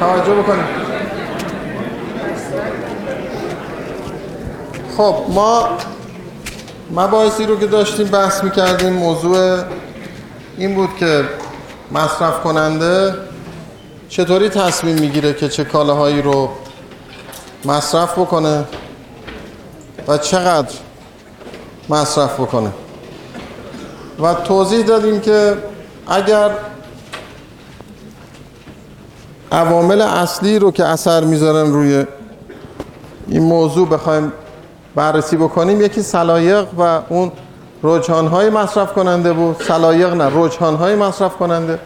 توجه بکنید خب ما مباحثی رو که داشتیم بحث می‌کردیم موضوع این بود که مصرف کننده چطوری تصمیم می‌گیره که چه کالاهایی رو مصرف بکنه و چقدر مصرف بکنه. و توضیح دادیم که اگر عوامل اصلی رو که اثر می‌ذارن روی این موضوع بخوایم بررسی بکنیم. یکی سلایق و اون رجحانهای مصرف کننده بود. سلایق نه رجحانهای مصرف کننده.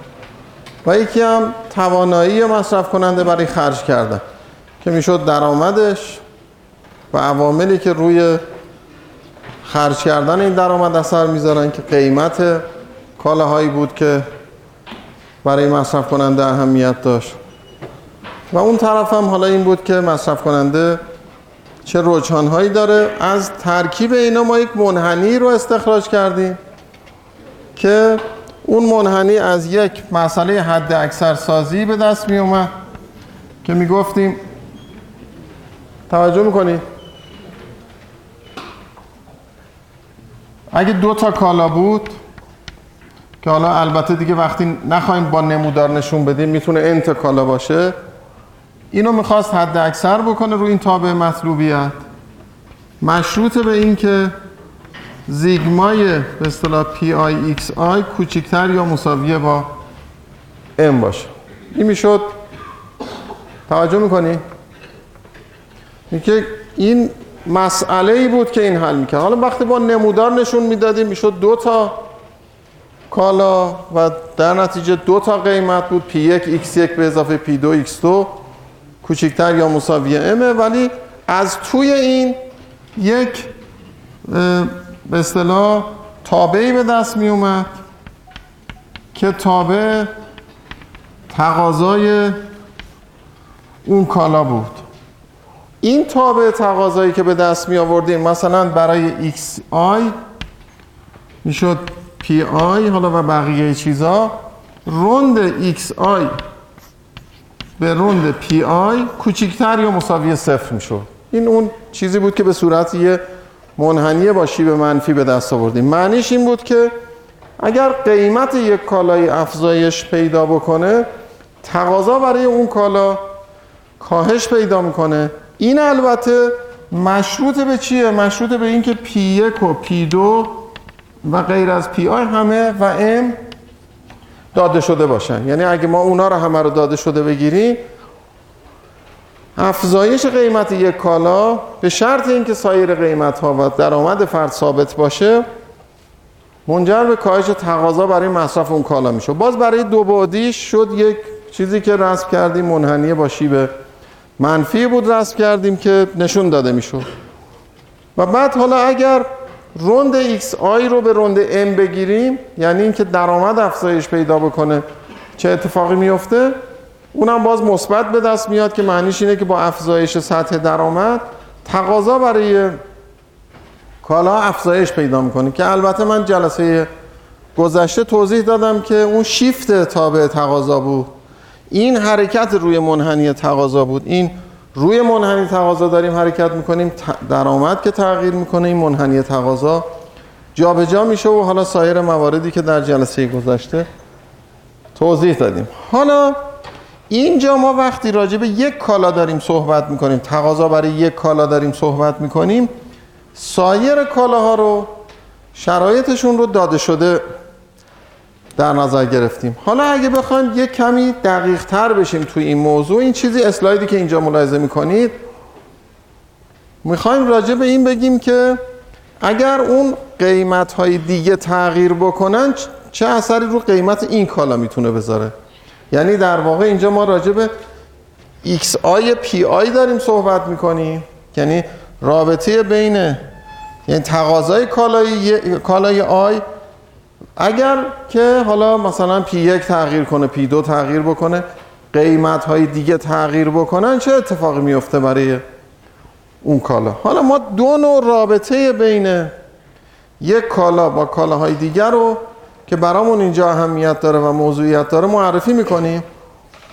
و یکی هم توانایی مصرف کننده برای خرج کردن که می‌شد درآمدش و عواملی که روی خرج کردن این درآمد اثر می‌ذارن که قیمت کالاهایی بود که برای مصرف کننده اهمیت داشت. و اون طرف هم حالا این بود که مصرف کننده چه رجحانهایی داره از ترکیب اینا ما یک منحنی رو استخراج کردیم که اون منحنی از یک مسئله حد اکثر سازی به دست می اومد که می گفتیم توجه می‌کنی؟ اگه دو تا کالا بود که حالا البته دیگه وقتی نخواهیم با نمودار نشون بدیم می‌تونه n تا کالا باشه اینو می‌خواست حد اکثر بکنه رو این تابع مطلوبیت. مشروط به این که زیگمای به اصطلاح P i X i کوچکتر یا مساویه با M باشه. این می‌شد. توجه می‌کنی؟ میگه این مسئله ای بود که این حل می‌کرد. حالا وقتی با نمودار نشون می‌دادیم می‌شد دو تا کالا و در نتیجه دو تا قیمت بود P یک X یک به اضافه P دو X دو. کوچکتر یا مساوی M ه ولی از توی این یک به اصطلاح تابعی به دست می اومد که تابع تقاضای اون کالا بود. این تابع تقاضایی که به دست می آوردیم مثلا برای XI می‌شد PI حالا و بقیه چیزا. روند XI به روند پی آی کوچیکتر یا مساوی صفر می‌شد. این اون چیزی بود که به صورت یه منحنی با شیب منفی به دست آوردیم معنیش این بود که اگر قیمت یک کالای افزایش پیدا بکنه تقاضا برای اون کالا کاهش پیدا می‌کنه. این البته مشروط به چیه؟ مشروط به اینکه P یک و P دو و غیر از P i همه و M داده شده باشن. یعنی اگه ما اونا رو همه رو داده شده بگیریم افزایش قیمت یک کالا به شرط اینکه سایر قیمت ها و درآمد فرد ثابت باشه منجر به کاهش تقاضا برای مصرف اون کالا میشه. باز برای دو بعدیش شد یک چیزی که رسم کردیم منحنی با شیب منفی بود رسم کردیم که نشون داده می‌شد. و بعد حالا اگر rond X i رو به rond M بگیریم یعنی اینکه درآمد افزایش پیدا بکنه. چه اتفاقی میفته؟ اونم باز مثبت به دست میاد که معنیش اینه که با افزایش سطح درآمد تقاضا برای کالا افزایش پیدا می‌کنه. که البته من جلسه گذشته توضیح دادم که اون شیفت تابع تقاضا بود. این حرکت روی منحنی تقاضا بود. این روی منحنی تقاضا داریم حرکت می‌کنیم درآمد که تغییر می‌کنه این منحنی تقاضا جابجا میشه و حالا سایر مواردی که در جلسه گذشته توضیح دادیم. حالا اینجا ما وقتی راجع به یک کالا داریم صحبت می‌کنیم تقاضا برای یک کالا داریم صحبت می‌کنیم سایر کالاها رو شرایطشون رو داده شده در نظر گرفتیم. حالا اگه بخوایم یک کمی دقیق تر بشیم توی این موضوع این چیزی اسلایدی که اینجا ملاحظه می‌کنید می‌خوایم راجع به این بگیم که اگر اون قیمت های دیگه تغییر بکنن چه اثری رو قیمت این کالا می‌تونه بذاره؟ یعنی در واقع اینجا ما راجع به P i داریم صحبت می‌کنیم. یعنی رابطه بین یعنی تقاضای کالای کالای i اگر که حالا مثلا P یک تغییر کنه P دو تغییر بکنه قیمت های دیگه تغییر بکنن چه اتفاقی میفته برای اون کالا؟ حالا ما دو نوع رابطه بین یک کالا با کالاهای دیگر رو که برامون اینجا اهمیت داره و موضوعیت داره معرفی می‌کنیم.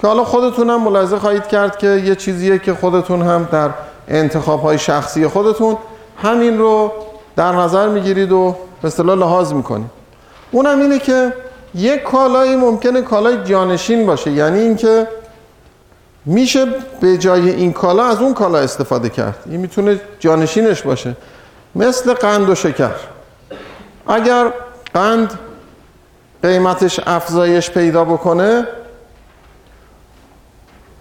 که حالا خودتون هم ملاحظه خواهید کرد که یه چیزیه که خودتون هم در انتخاب های شخصی خودتون همین رو در نظر می‌گیرید و به اصطلاح لحاظ می‌کنید. اونم اینه که یک کالایی ممکنه کالای جانشین باشه. یعنی اینکه میشه به جای این کالا از اون کالا استفاده کرد. این می‌تونه جانشینش باشه. مثل قند و شکر. اگر قند قیمتش افزایش پیدا بکنه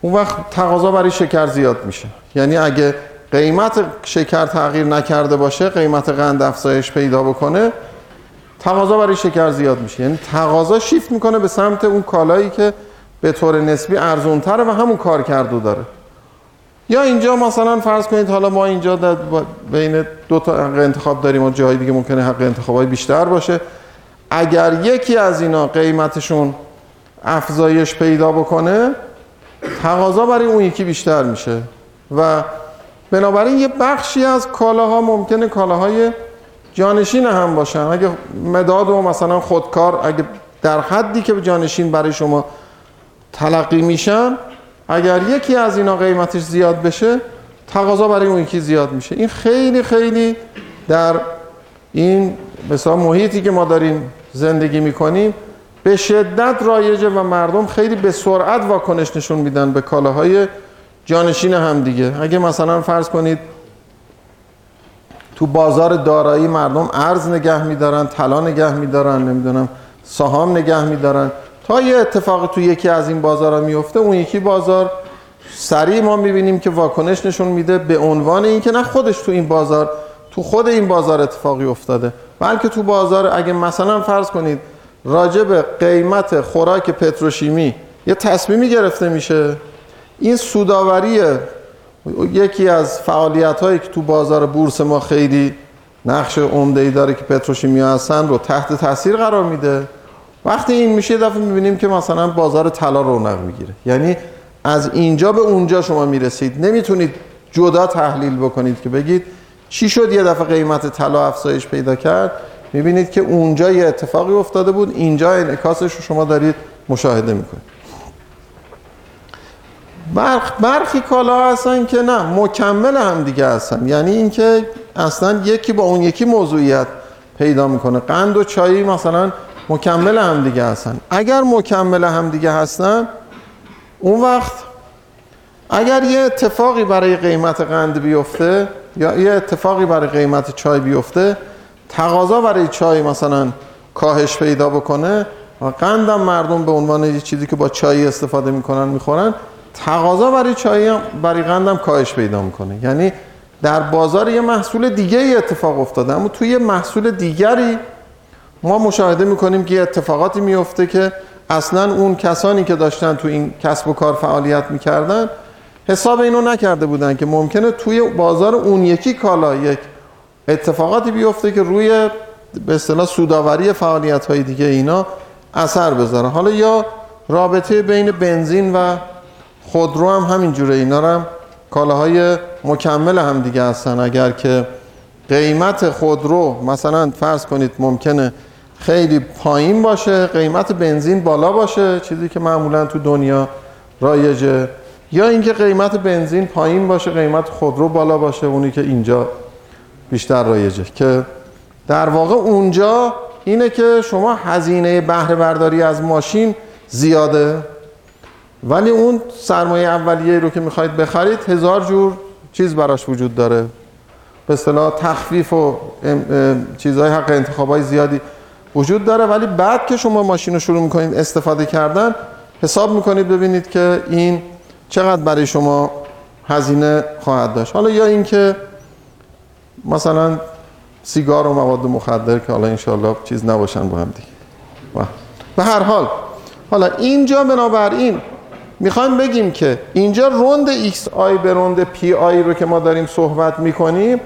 اون وقت تقاضا برای شکر زیاد میشه. یعنی اگه قیمت شکر تغییر نکرده باشه قیمت قند افزایش پیدا بکنه تقاضا برای شکر زیاد میشه. یعنی تقاضا شیفت می‌کنه به سمت اون کالایی که به طور نسبی ارزونتره و همون کار کردو داره. یا اینجا مثلا فرض کنید حالا ما اینجا در بین دو تا انتخاب داریم و جایی دیگه ممکنه حق انتخابای بیشتر باشه. اگر یکی از اینا قیمتشون افزایش پیدا بکنه تقاضا برای اون یکی بیشتر میشه. و بنابراین یه بخشی از کالاها ممکنه کالاهای جانشین هم باشن. اگه مداد و مثلا خودکار اگه در حدی که جانشین برای شما تلقی میشن اگر یکی از اینا قیمتش زیاد بشه تقاضا برای اون یکی زیاد میشه. این خیلی خیلی در این مثلا محیطی که ما داریم زندگی می‌کنیم به شدت رایجه و مردم خیلی به سرعت واکنش نشون میدن به کالاهای جانشین هم دیگه. اگه مثلا فرض کنید تو بازار دارایی مردم ارز نگه میدارن طلا نگه میدارن نمی‌دونم سهام نگه میدارن. تا یه اتفاق تو یکی از این بازارها میفته اون یکی بازار سریع ما می‌بینیم که واکنش نشون میده به عنوان اینکه نه خودش تو این بازار تو خود این بازار اتفاقی افتاده بلکه تو بازار اگه مثلا فرض کنید راجع به قیمت خوراک پتروشیمی یه تصمیمی گرفته میشه. این سوداوری یکی از فعالیت هایی که تو بازار بورس ما خیلی نقش عمده ای داره که پتروشیمی هستن رو تحت تاثیر قرار میده. وقتی این میشه دفعه می‌بینیم که مثلا بازار طلا رونق می‌گیره. یعنی از اینجا به اونجا شما می‌رسید. نمی‌تونید جدا تحلیل بکنید که بگید چی شد یه دفعه قیمت طلا افزایش پیدا کرد. می‌بینید که اونجا یه اتفاقی افتاده بود اینجا انعکاسش رو شما دارید مشاهده می‌کنید. برخ برخی کالا هستن که نه مکمل هم دیگه هستن. یعنی اینکه اصلا یکی با اون یکی موضوعیت پیدا می‌کنه. قند و چایی مثلا مکمل هم دیگه هستن. اگر مکمل هم دیگه هستن اون وقت اگر یه اتفاقی برای قیمت قند بیفته یا یه اتفاقی برای قیمت چای بیفته تقاضا برای چای مثلا کاهش پیدا بکنه و قندم مردم به عنوان یه چیزی که با چای استفاده می‌کنن می‌خورن تقاضا برای چای برای قندم کاهش پیدا می‌کنه. یعنی در بازار یه محصول دیگه ای اتفاق افتاده. اما توی یه محصول دیگری ما مشاهده می‌کنیم که اتفاقاتی میفته که اصلا اون کسانی که داشتن تو این کسب و کار فعالیت می‌کردن حساب اینو نکرده بودن که ممکنه توی بازار اون یکی کالا یک اتفاقاتی بیفته که روی به اصطلاح سوداوری فعالیت های دیگه اینا اثر بذاره. حالا یا رابطه بین بنزین و خودرو هم همینجوره اینا هم کالاهای مکمل هم دیگه هستن. اگر که قیمت خودرو مثلا فرض کنید ممکنه خیلی پایین باشه قیمت بنزین بالا باشه چیزی که معمولا تو دنیا رایجه. یا اینکه قیمت بنزین پایین باشه قیمت خودرو بالا باشه اونی که اینجا بیشتر رایجه. که در واقع اونجا اینه که شما هزینه بهره برداری از ماشین زیاده. ولی اون سرمایه اولیه رو که می‌خواید بخرید هزار جور چیز براش وجود داره. به اصطلاح تخفیف و چیزهای حق انتخابای زیادی وجود داره. ولی بعد که شما ماشین رو شروع می‌کنید استفاده کردن حساب می‌کنید ببینید که این چقدر برای شما هزینه خواهد داشت. حالا یا اینکه مثلا سیگار و مواد مخدر که حالا انشالله چیز نباشن با هم دیگه. به هر حال حالا اینجا بنابراین می‌خوایم بگیم که اینجا rond X i به rond P i رو که ما داریم صحبت می‌کنیم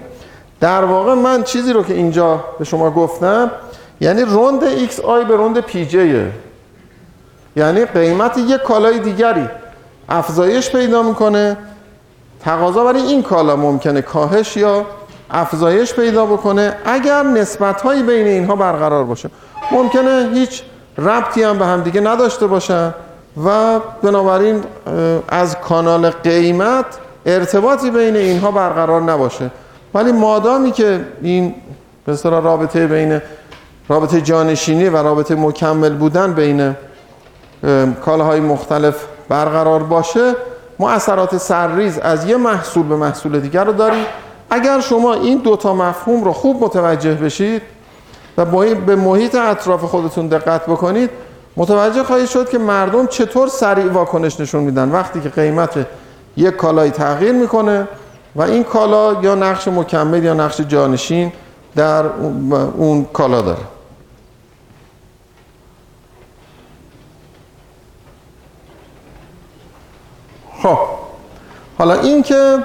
در واقع من چیزی رو که اینجا به شما گفتم یعنی rond X i به rond P j ه. یعنی قیمت یک کالای دیگری افزایش پیدا می‌کنه. تقاضا برای این کالا ممکنه کاهش یا افزایش پیدا بکنه اگر نسبت هایی بین اینها برقرار باشه. ممکنه هیچ ربطی هم به هم دیگه نداشته باشن. و بنابراین از کانال قیمت ارتباطی بین اینها برقرار نباشه. ولی مادامی که این به رابطه بین رابطه جانشینی و رابطه مکمل بودن بین کالاهای مختلف برقرار باشه ما اثرات سرریز از یه محصول به محصول دیگر رو داریم. اگر شما این دوتا مفهوم رو خوب متوجه بشید و به محیط اطراف خودتون دقت بکنید متوجه خواهید شد که مردم چطور سریع واکنش نشون میدن وقتی که قیمت یک کالای تغییر می‌کنه و این کالا یا نقش مکمل یا نقش جانشین در اون کالا داره. خب حالا این که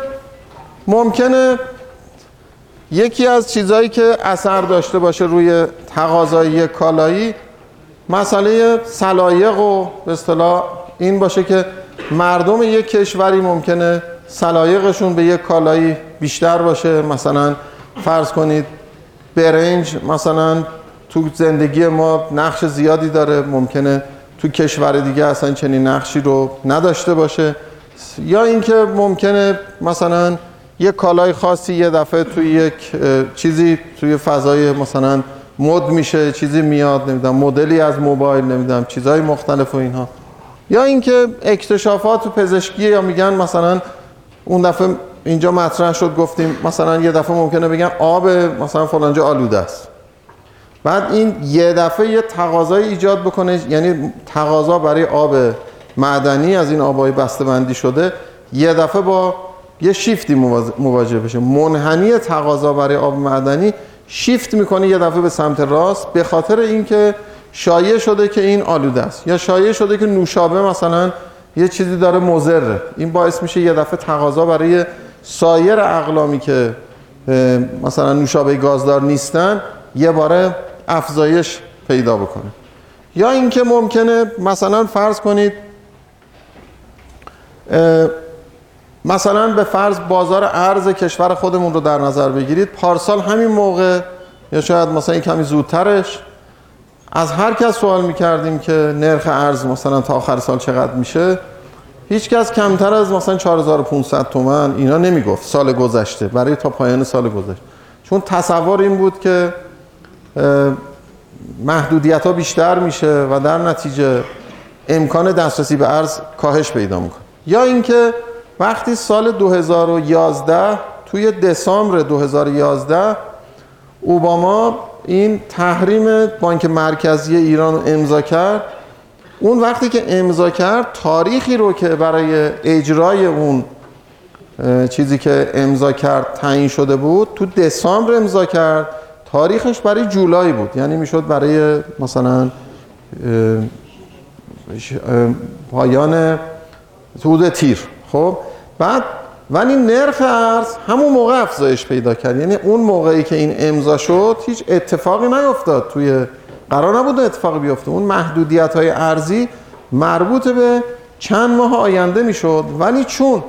ممکنه یکی از چیزهایی که اثر داشته باشه روی تقاضای کالایی مسئله سلایق و به اصطلاح این باشه که مردم یک کشوری ممکنه سلایقشون به یک کالایی بیشتر باشه. مثلا فرض کنید برنج مثلا تو زندگی ما نقش زیادی داره. ممکنه تو کشور دیگه اصلا چنین نقشی رو نداشته باشه. یا اینکه ممکنه مثلا یک کالای خاصی یه دفعه توی یک چیزی توی فضای مثلا مد میشه چیزی میاد نمی‌دونم مدلی از موبایل نمی‌دونم چیزهای مختلف و اینها. یا اینکه اکتشافات تو پزشکی یا میگن مثلا اون دفعه اینجا مطرح شد گفتیم مثلا یه دفعه ممکنه بگن آب مثلا فلانجا آلوده است. بعد این یه دفعه یه تقاضای ایجاد بکنه یعنی تقاضا برای آب معدنی از این آبای بسته شده یه دفعه با یه شیفتی مواجه بشه. منحنی تقاضا برای آب معدنی شیفت می‌کنه یه دفعه به سمت راست به خاطر اینکه شایع شده که این آلوده است. یا شایع شده که نوشابه مثلا یه چیزی داره مضره. این باعث میشه یه دفعه تقاضا برای سایر اقلامی که مثلا نوشابه گازدار نیستن یه باره افزایش پیدا بکنه. یا اینکه ممکنه مثلا فرض کنید مثلا به فرض بازار ارز کشور خودمون رو در نظر بگیرید پارسال همین موقع یا شاید مثلا کمی زودترش از هر کس سوال می‌کردیم که نرخ ارز مثلا تا آخر سال چقدر میشه هیچ کس کمتر از مثلا 4500 تومن اینا نمی‌گفت سال گذشته برای تا پایان سال گذشته. چون تصور این بود که محدودیت ها بیشتر میشه و در نتیجه امکان دسترسی به ارز کاهش پیدا می‌کنه. یا اینکه وقتی سال 2011 توی دسامبر 2011 اوباما این تحریم بانک مرکزی ایران رو امضا کرد. اون وقتی که امضا کرد تاریخی رو که برای اجرای اون چیزی که امضا کرد تعیین شده بود تو دسامبر امضا کرد. تاریخش برای جولای بود. یعنی می‌شد برای مثلا پایان حدود تیر. خب بعد ولی نرخ ارز همون موقع افزایش پیدا کرد. یعنی اون موقعی که این امضا شد هیچ اتفاقی نیفتاد توی قرار نبود اتفاقی بیفته. اون محدودیت های ارزی مربوط به چند ماه آینده می‌شد. ولی چون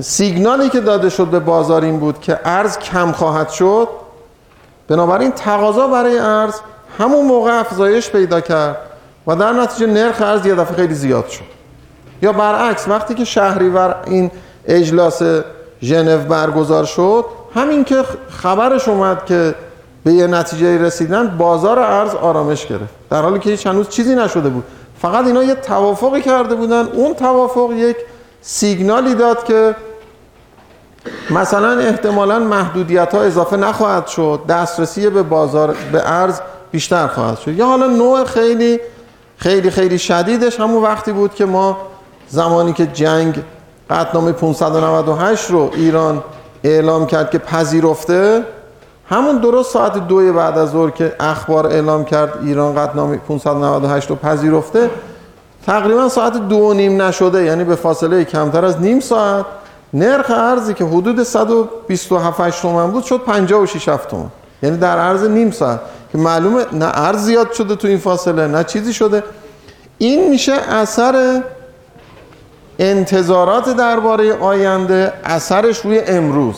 سیگنالی که داده شد به بازار این بود که ارز کم خواهد شد بنابراین تقاضا برای ارز همون موقع افزایش پیدا کرد و در نتیجه نرخ ارز یه دفعه خیلی زیاد شد. یا برعکس وقتی که شهریور این اجلاس ژنو برگزار شد همین که خبرش اومد که به یه نتیجه رسیدن بازار ارز آرامش گرفت. در حالی که هیچ هنوز چیزی نشده بود. فقط اینا یه توافقی کرده بودن. اون توافق یک سیگنالی داد که مثلا احتمالا محدودیت ها اضافه نخواهد شد. دسترسی به بازار به ارز بیشتر خواهد شد. یا حالا نوع خیلی خیلی خیلی شدیدش همون وقتی بود که ما زمانی که جنگ قطنامه 598 رو ایران اعلام کرد که پذیرفته همون درست ساعت دوی بعد از ظهر که اخبار اعلام کرد ایران قطنامه 598 رو پذیرفته تقریبا ساعت دو نیم نشده یعنی به فاصله کمتر از نیم ساعت. نرخ ارزی که حدود 127 تومن بود شد 56 تومن. یعنی در عرض نیم ساعت. که معلومه نه ارز زیاد شده تو این فاصله نه چیزی شده. این میشه اثر انتظارات درباره آینده اثرش روی امروز.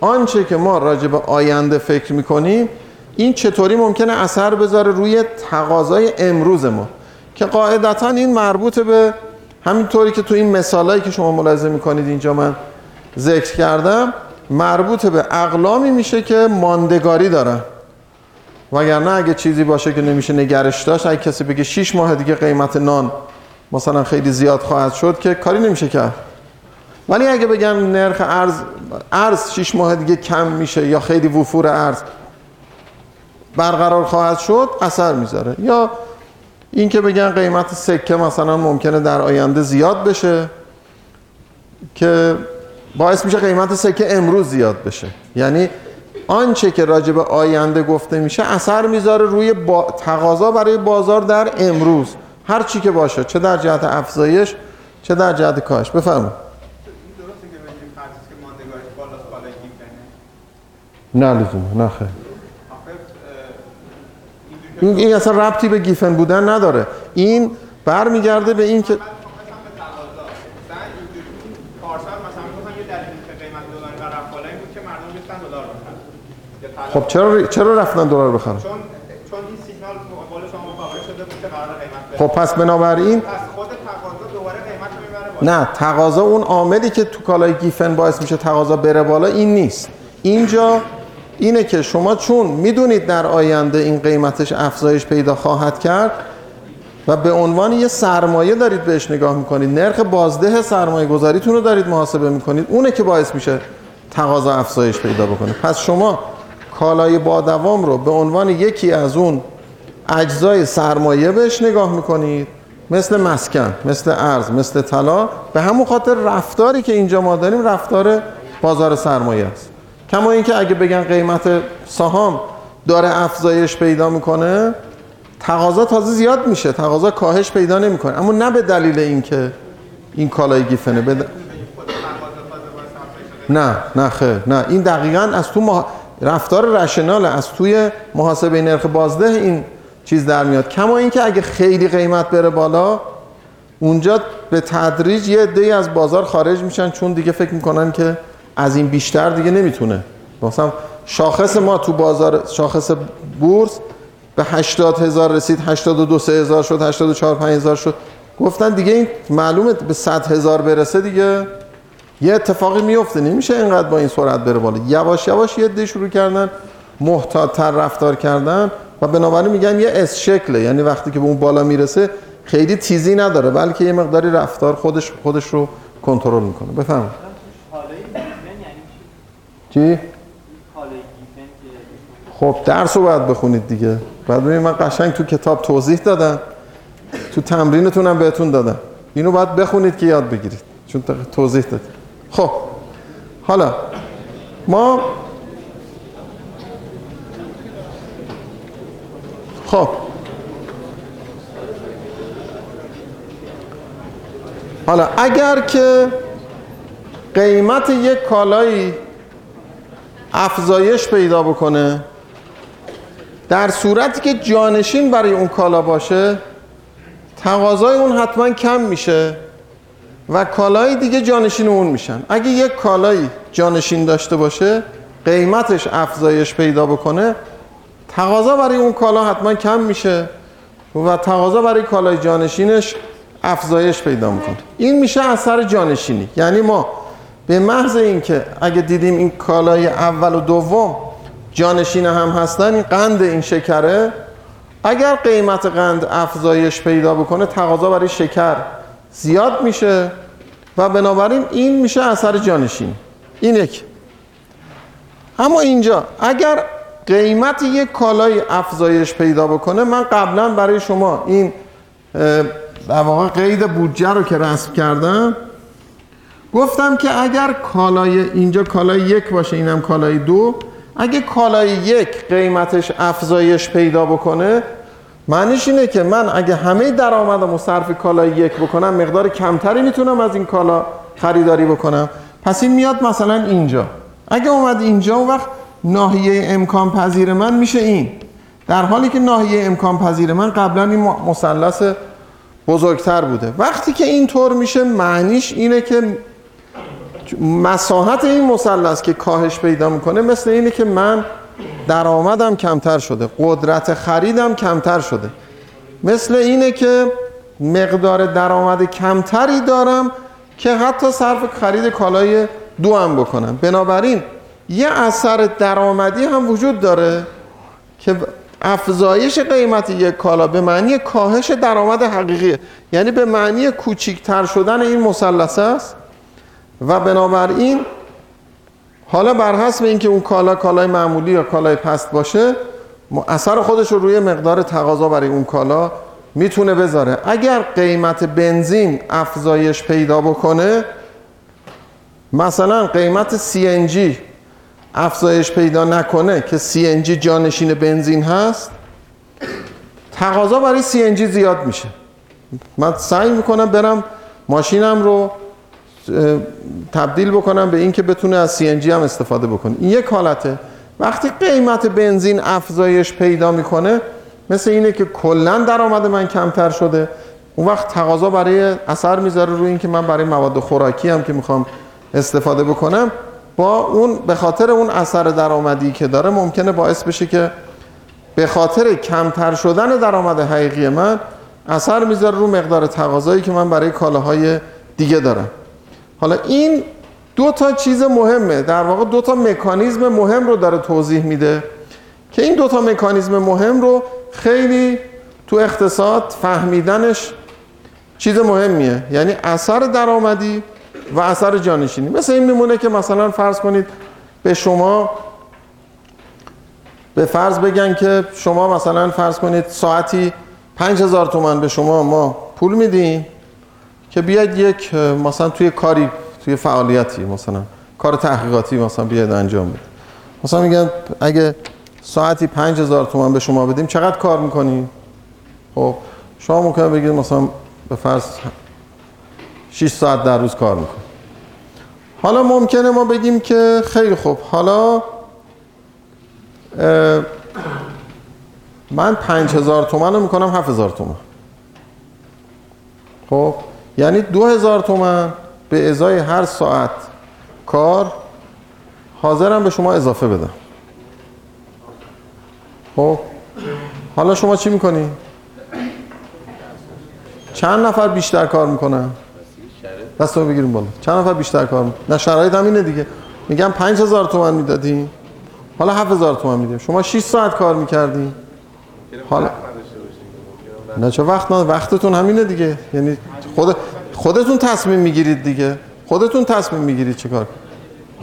آنچه که ما راجع به آینده فکر می‌کنیم این چطوری ممکنه اثر بذاره روی تقاضای امروز ما؟ که قاعدتا این مربوط به همینطوری که تو این مثالایی که شما ملاحظه می‌کنید اینجا من ذکر کردم مربوط به اقلامی میشه که ماندگاری دارن وگرنه اگه چیزی باشه که نمیشه نگرش داشت اگه کسی بگه 6 ماه دیگه قیمت نان مثلا خیلی زیاد خواهد شد که کاری نمیشه کرد. ولی اگه بگن نرخ ارز ارز 6 ماه دیگه کم میشه یا خیلی وفور ارز برقرار خواهد شد اثر می‌ذاره. یا این که بگن قیمت سکه مثلا ممکنه در آینده زیاد بشه که باعث میشه قیمت سکه امروز زیاد بشه. یعنی آنچه که راجع به آینده گفته میشه اثر می‌ذاره روی با... تقاضا برای بازار در امروز. هر چی که باشه چه در جهت افزایش چه در جهت کاهش. بفرمایید. گیفنه نه لزومه نه خیر. این, این اصلا ربطی به گیفن بودن نداره. این برمیگرده به این که. خب چرا چرا رفتن دلار بخرن؟ چون چون این سیگنال قول شما مقابله شده بود که قرار قیمت بره خب پس بنابراین نه تقاضا اون عاملی که تو کالای گیفن باعث میشه تقاضا بره بالا این نیست. اینجا اینه که شما چون می‌دونید در آینده این قیمتش افزایش پیدا خواهد کرد و به عنوان یه سرمایه دارید بهش نگاه می‌کنید نرخ بازده سرمایه گذاریتون رو دارید محاسبه می‌کنید اونه که باعث میشه تقاضا افزایش پیدا بکنه. پس شما کالای با دوام رو به عنوان یکی از اون اجزای سرمایه بهش نگاه می‌کنید. مثل مسکن مثل ارز مثل طلا. به همون خاطر رفتاری که اینجا ما داریم رفتار بازار سرمایه است. کما اینکه اگه بگن قیمت سهام داره افزایش پیدا می‌کنه تقاضا تازه زیاد میشه. تقاضا کاهش پیدا نمی‌کنه. اما نه به دلیل اینکه این کالای گیفنه به د- خود تقاضا تازه باعث افزایش نه نه خیر. نه این دقیقا از تو مح... رفتار رشنال از توی محاسبه نرخ بازده این چیز در میاد. کما اینکه اگه خیلی قیمت بره بالا اونجا به تدریج یه عده‌ای از بازار خارج میشن چون دیگه فکر می‌کنن که از این بیشتر دیگه نمی‌تونه. مثلا شاخص ما تو بازار شاخص بورس به 80 هزار رسید 82 سه هزار شد 84 5 هزار شد. گفتن دیگه این معلومه به 100 هزار برسه دیگه. یه اتفاقی میفته نمیشه اینقدر با این سرعت بره بالا. یواش یواش یه عده شروع کردن محتاط‌تر رفتار کردن. و بنابراین میگن یه اس شکله. یعنی وقتی که به اون بالا می‌رسه خیلی تیزی نداره بلکه یه مقداری رفتار خودش خودش رو کنترل می‌کنه. بفهم یعنی چی؟ خب درس رو باید بخونید دیگه. بعد ببینید من قشنگ تو کتاب توضیح دادم. تو تمرینتونم بهتون دادم. اینو باید بخونید که یاد بگیرید. چون توضیح دادیم خب حالا ما خب. حالا اگر که قیمت یک کالایی افزایش پیدا بکنه در صورتی که جانشین برای اون کالا باشه تقاضای اون حتما کم میشه و کالای دیگه جانشین اون میشن. اگه یک کالایی جانشین داشته باشه قیمتش افزایش پیدا بکنه تقاضا برای اون کالا حتما کم میشه و تقاضا برای کالای جانشینش افزایش پیدا می‌کنه. این میشه اثر جانشینی. یعنی ما به محض اینکه اگه دیدیم این کالای اول و دوم جانشین هم هستن این قند این شکره اگر قیمت قند افزایش پیدا بکنه تقاضا برای شکر زیاد میشه و بنابراین این میشه اثر جانشین. این یک اما اینجا اگر قیمت یک کالای افزایش پیدا بکنه من قبلا برای شما این در واقع قید بودجه رو که رسم کردم گفتم که اگر کالای اینجا کالای یک باشه اینم کالای دو اگه کالای یک قیمتش افزایش پیدا بکنه معنیش اینه که من اگه همه درآمدم و صرف کالای یک بکنم مقدار کمتری می‌تونم از این کالا خریداری بکنم. پس این میاد مثلا اینجا. اگه اومد اینجا اون وقت ناحیه امکان پذیر من میشه این. در حالی که ناحیه امکان پذیر من قبلا این مثلث بزرگتر بوده. وقتی که اینطور میشه معنیش اینه که مساحت این مثلث که کاهش پیدا می‌کنه مثل اینه که من درآمدم کمتر شده قدرت خریدم کمتر شده. مثل اینه که مقدار درآمد کمتری دارم که حتی صرف خرید کالای دو هم بکنم. بنابراین یه اثر درآمدی هم وجود داره که افزایش قیمت یک کالا به معنی کاهش درآمد حقیقیه. یعنی به معنی کوچیکتر شدن این مثلث است و بنابراین حالا بر حسب اینکه اون کالا کالای معمولی یا کالای پست باشه اثر خودش رو روی مقدار تقاضا برای اون کالا می‌تونه بذاره. اگر قیمت بنزین افزایش پیدا بکنه مثلا قیمت CNG افزایش پیدا نکنه که CNG جانشین بنزین هست تقاضا برای CNG زیاد میشه. من سعی می‌کنم برم ماشینم رو تبدیل بکنم به اینکه بتونه از CNG هم استفاده بکنه. این یک حالته. وقتی قیمت بنزین افزایش پیدا می‌کنه مثل اینه که کلا درآمد من کمتر شده. اون وقت تقاضا برای اثر می‌ذاره روی اینکه من برای مواد خوراکی هم که می‌خوام استفاده بکنم با اون به خاطر اون اثر درآمدی که داره ممکنه باعث بشه که به خاطر کمتر شدن درآمد حقیقی من اثر می‌ذاره رو مقدار تقاضایی که من برای کالاهای دیگه دارم. حالا این دو تا چیز مهمه. در واقع دو تا مکانیزم مهم رو داره توضیح میده که این دو تا مکانیزم مهم رو خیلی تو اقتصاد فهمیدنش چیز مهمیه. یعنی اثر درآمدی و اثر جانشینی. مثل این میمونه که مثلا فرض کنید به شما به فرض بگن که شما مثلا فرض کنید ساعتی 5000 تومان به شما ما پول میدیم که بیاید یک مثلا توی کاری توی فعالیتی مثلا کار تحقیقاتی مثلا بیاید انجام بدید مثلا میگن اگه ساعتی 5000 تومان به شما بدیم چقدر کار می‌کنی؟ خب شما ممکنه بگید مثلا به فرض 6 ساعت در روز کار می‌کنی حالا ممکنه ما بگیم که خیلی خوب. حالا من 5000 تومان رو می‌کنم 7000 تومان. خب؟ یعنی 2000 تومان به ازای هر ساعت کار حاضرم به شما اضافه بدم. خب؟ حالا شما چی می‌کنی؟ چند نفر بیشتر کار می‌کنن؟ دست رو بگیریم بالا. چند نفر بیشتر کار؟ نه شرایط هم اینه دیگه. میگم 5000 تومان می‌دادیم حالا 7000 تومان میدیم. شما 6 ساعت کار می‌کردیم حالا نه چه وقت نه وقتتون همینه دیگه. یعنی خود خودتون تصمیم می‌گیرید دیگه. خودتون تصمیم می‌گیرید چیکار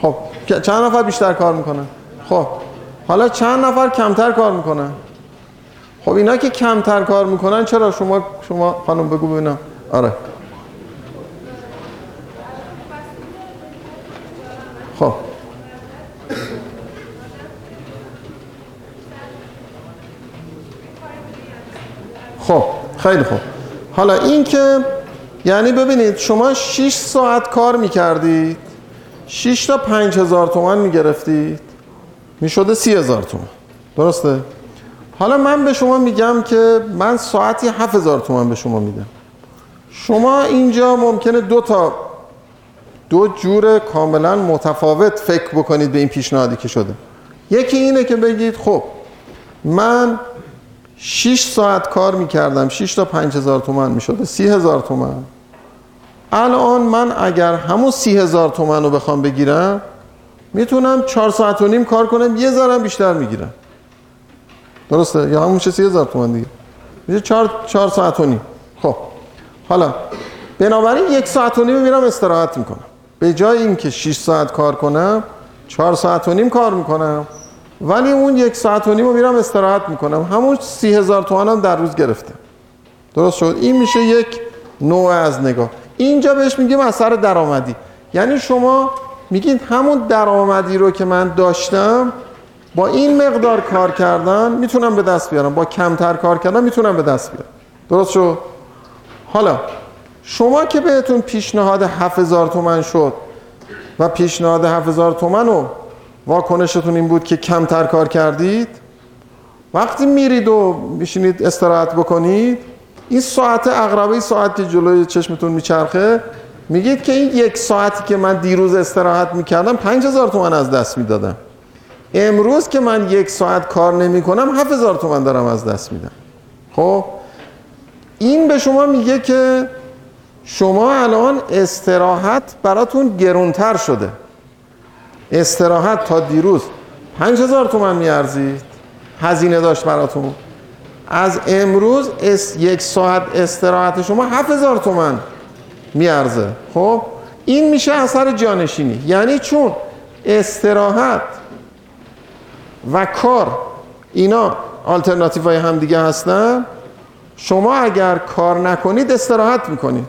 خب چند نفر بیشتر کار می‌کنن؟ خب حالا چند نفر کمتر کار می‌کنن؟ خب اینا که کمتر کار می‌کنن چرا؟ شما شما خانم بگو ببینم. آره. خب خیلی خوب. حالا این که یعنی ببینید شما 6 ساعت کار می‌کردید 6 تا 5000 تومان می‌گرفتید می‌شده 30000 تومان. درسته؟ حالا من به شما میگم که من ساعتی 7000 تومان به شما میدم. شما اینجا ممکنه دو تا دو جور کاملا متفاوت فکر بکنید به این پیشنهادی که شده. یکی اینه که بگید خب من 6 ساعت کار می‌کردم 6 تا 5000 تومن می‌شده 30000 تومن الان من اگر همون 30000 تومن رو بخوام بگیرم می‌تونم 4 ساعت و نیم کار کنم یه ذره بیشتر می‌گیرم. درسته؟ یا همون چه 30000 تومن دیگه؟ میشه 4 4 ساعت و نیم. خب. حالا بنابراین یک ساعت و نیم میرم استراحت می‌کنم. به جای اینکه 6 ساعت کار کنم 4 ساعت و نیم کار می‌کنم. ولی اون یک ساعت و نیم رو میرم استراحت می‌کنم. همون سی هزار هم در روز گرفته درست شد. این میشه یک نوع از نگاه. اینجا بهش میگیم اثر درآمدی. یعنی شما میگین همون درآمدی رو که من داشتم با این مقدار کار کردن می‌تونم به دست بیارم. با کمتر کار کردن می‌تونم به دست بیارم. درست شد؟ حالا شما که بهتون پیشنهاد 7000 تومن شد و پیشنهاد 7000 تومن رو واکنشتون این بود که کمتر کار کردید؟ وقتی میرید و میشینید استراحت بکنید این ساعت اقربه ساعت که جلوی چشمتون میچرخه میگید که این یک ساعتی که من دیروز استراحت می‌کردم 5000 تومن از دست می‌دادم. امروز که من یک ساعت کار نمی کنم 7000 تومن دارم از دست میدم. خب؟ این به شما میگه که شما الان استراحت براتون گرونتر شده. استراحت تا دیروز. 5000 تومن میارزید. هزینه داشت براتون. از امروز اس یک ساعت استراحت شما 7000 تومن میارزه. خب؟ این میشه اثر جانشینی. یعنی چون استراحت و کار اینا آلترناتیو های هم دیگه هستن. شما اگر کار نکنید استراحت می‌کنید.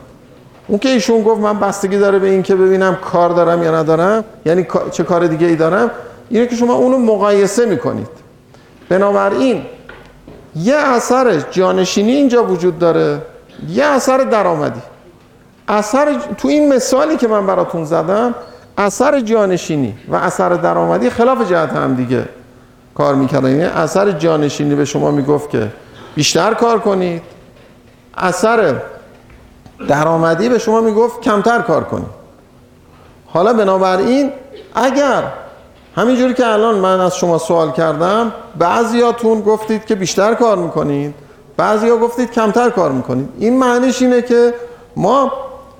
اون که ایشون گفت من بستگی داره به این که ببینم کار دارم یا ندارم یعنی چه کار دیگه ای دارم اینه که شما اونو مقایسه می‌کنید. بنابراین یه اثر جانشینی اینجا وجود داره یه اثر درآمدی. اثر تو این مثالی که من براتون زدم اثر جانشینی و اثر درآمدی خلاف جهت هم دیگه کار می‌کردن. یعنی اثر جانشینی به شما می‌گفت که بیشتر کار کنید. اثر درآمدی به شما می‌گفت کمتر کار کنید حالا بنابراین اگر همینجوری که الان من از شما سوال کردم بعضیاتون گفتید که بیشتر کار می‌کنید بعضیا گفتید کمتر کار می‌کنید. این معنیش اینه که ما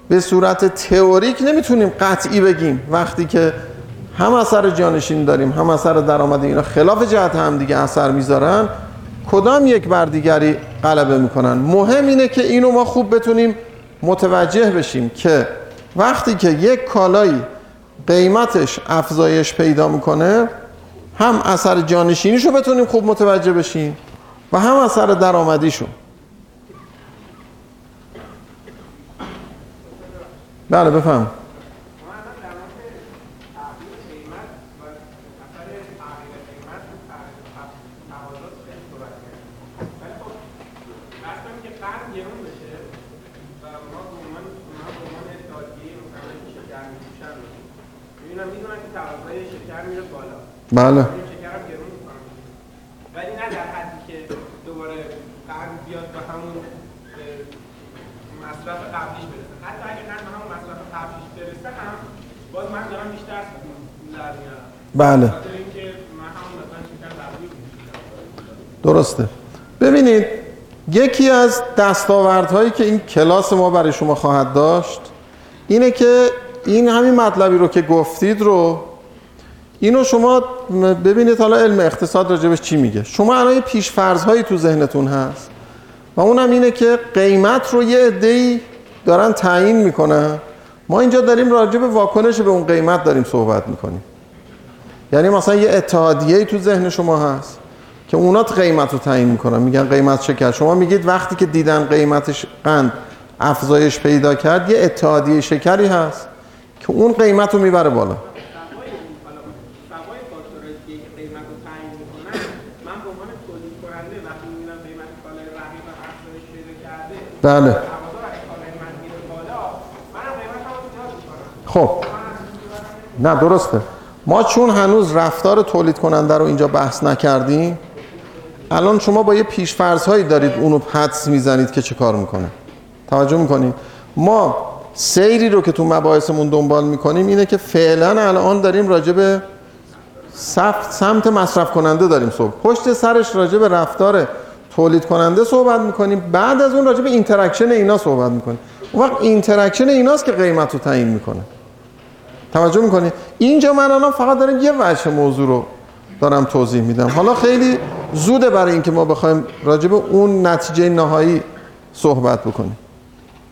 به صورت تئوریک نمی‌تونیم قطعی بگیم وقتی که هم اثر جانشین داریم هم اثر درآمدی اینا خلاف جهت هم دیگه اثر می‌ذارن. کدام یک بر دیگری غلبه می‌کنن؟ مهم اینه که اینو ما خوب بتونیم متوجه بشیم که وقتی که یک کالایی قیمتش افزایش پیدا می‌کنه هم اثر جانشینیشو بتونیم خوب متوجه بشیم و هم اثر درآمدیشو. بله بفهم بله شکر هم گرون می‌کنم ولی نه در حدی که دوباره قرض بیاد به همون اه، مصرف قبلیش برسه حتی اگه قرض به همون مصرف قبلیش برسه هم باز من دارم بیشتر در میارم بله خاطر اینکه من همون مثلا شکر قبلی رو می‌خرم. درسته. ببینید یکی از دستاوردهایی که این کلاس ما برای شما خواهد داشت اینه که این همین مطلبی رو که گفتید رو اینو شما ببینید حالا علم اقتصاد راجبش چی میگه. شما الان یه پیشفرض تو ذهنتون هست و اونم اینه که قیمت رو یه عده‌ای دارن تعیین می‌کنن. ما اینجا داریم راجب واکنش به اون قیمت داریم صحبت می‌کنیم. یعنی مثلا یه اتحادیه تو ذهن شما هست که اونا قیمت رو تعیین می‌کنن میگن قیمت شکر شما میگید وقتی که دیدن قیمتش قند افزایش پیدا کرد یه اتحادیه شکری هست که اون قیمت رو می‌بره بالا. بله. خب. نه درسته. ما چون هنوز رفتار تولید کننده رو اینجا بحث نکردیم الان شما با یه پیشفرض هایی دارید اونو حدس می‌زنید که چه کار می‌کنه. توجه می‌کنید؟ ما سیری رو که تو مباحثمون دنبال می‌کنیم اینه که فعلا الان داریم راجع به سمت, مصرف کننده داریم صحبت پشت سرش راجع به رفتار تولید کننده صحبت می‌کنیم بعد از اون راجع به interaction اینا صحبت می‌کنیم. اون وقت interaction ایناست که قیمت رو تعیین می‌کنه. توجه می‌کنید اینجا من الان فقط دارم یه وجه موضوع رو دارم توضیح میدم. حالا خیلی زوده برای اینکه ما بخوایم راجع به اون نتیجه نهایی صحبت بکنیم.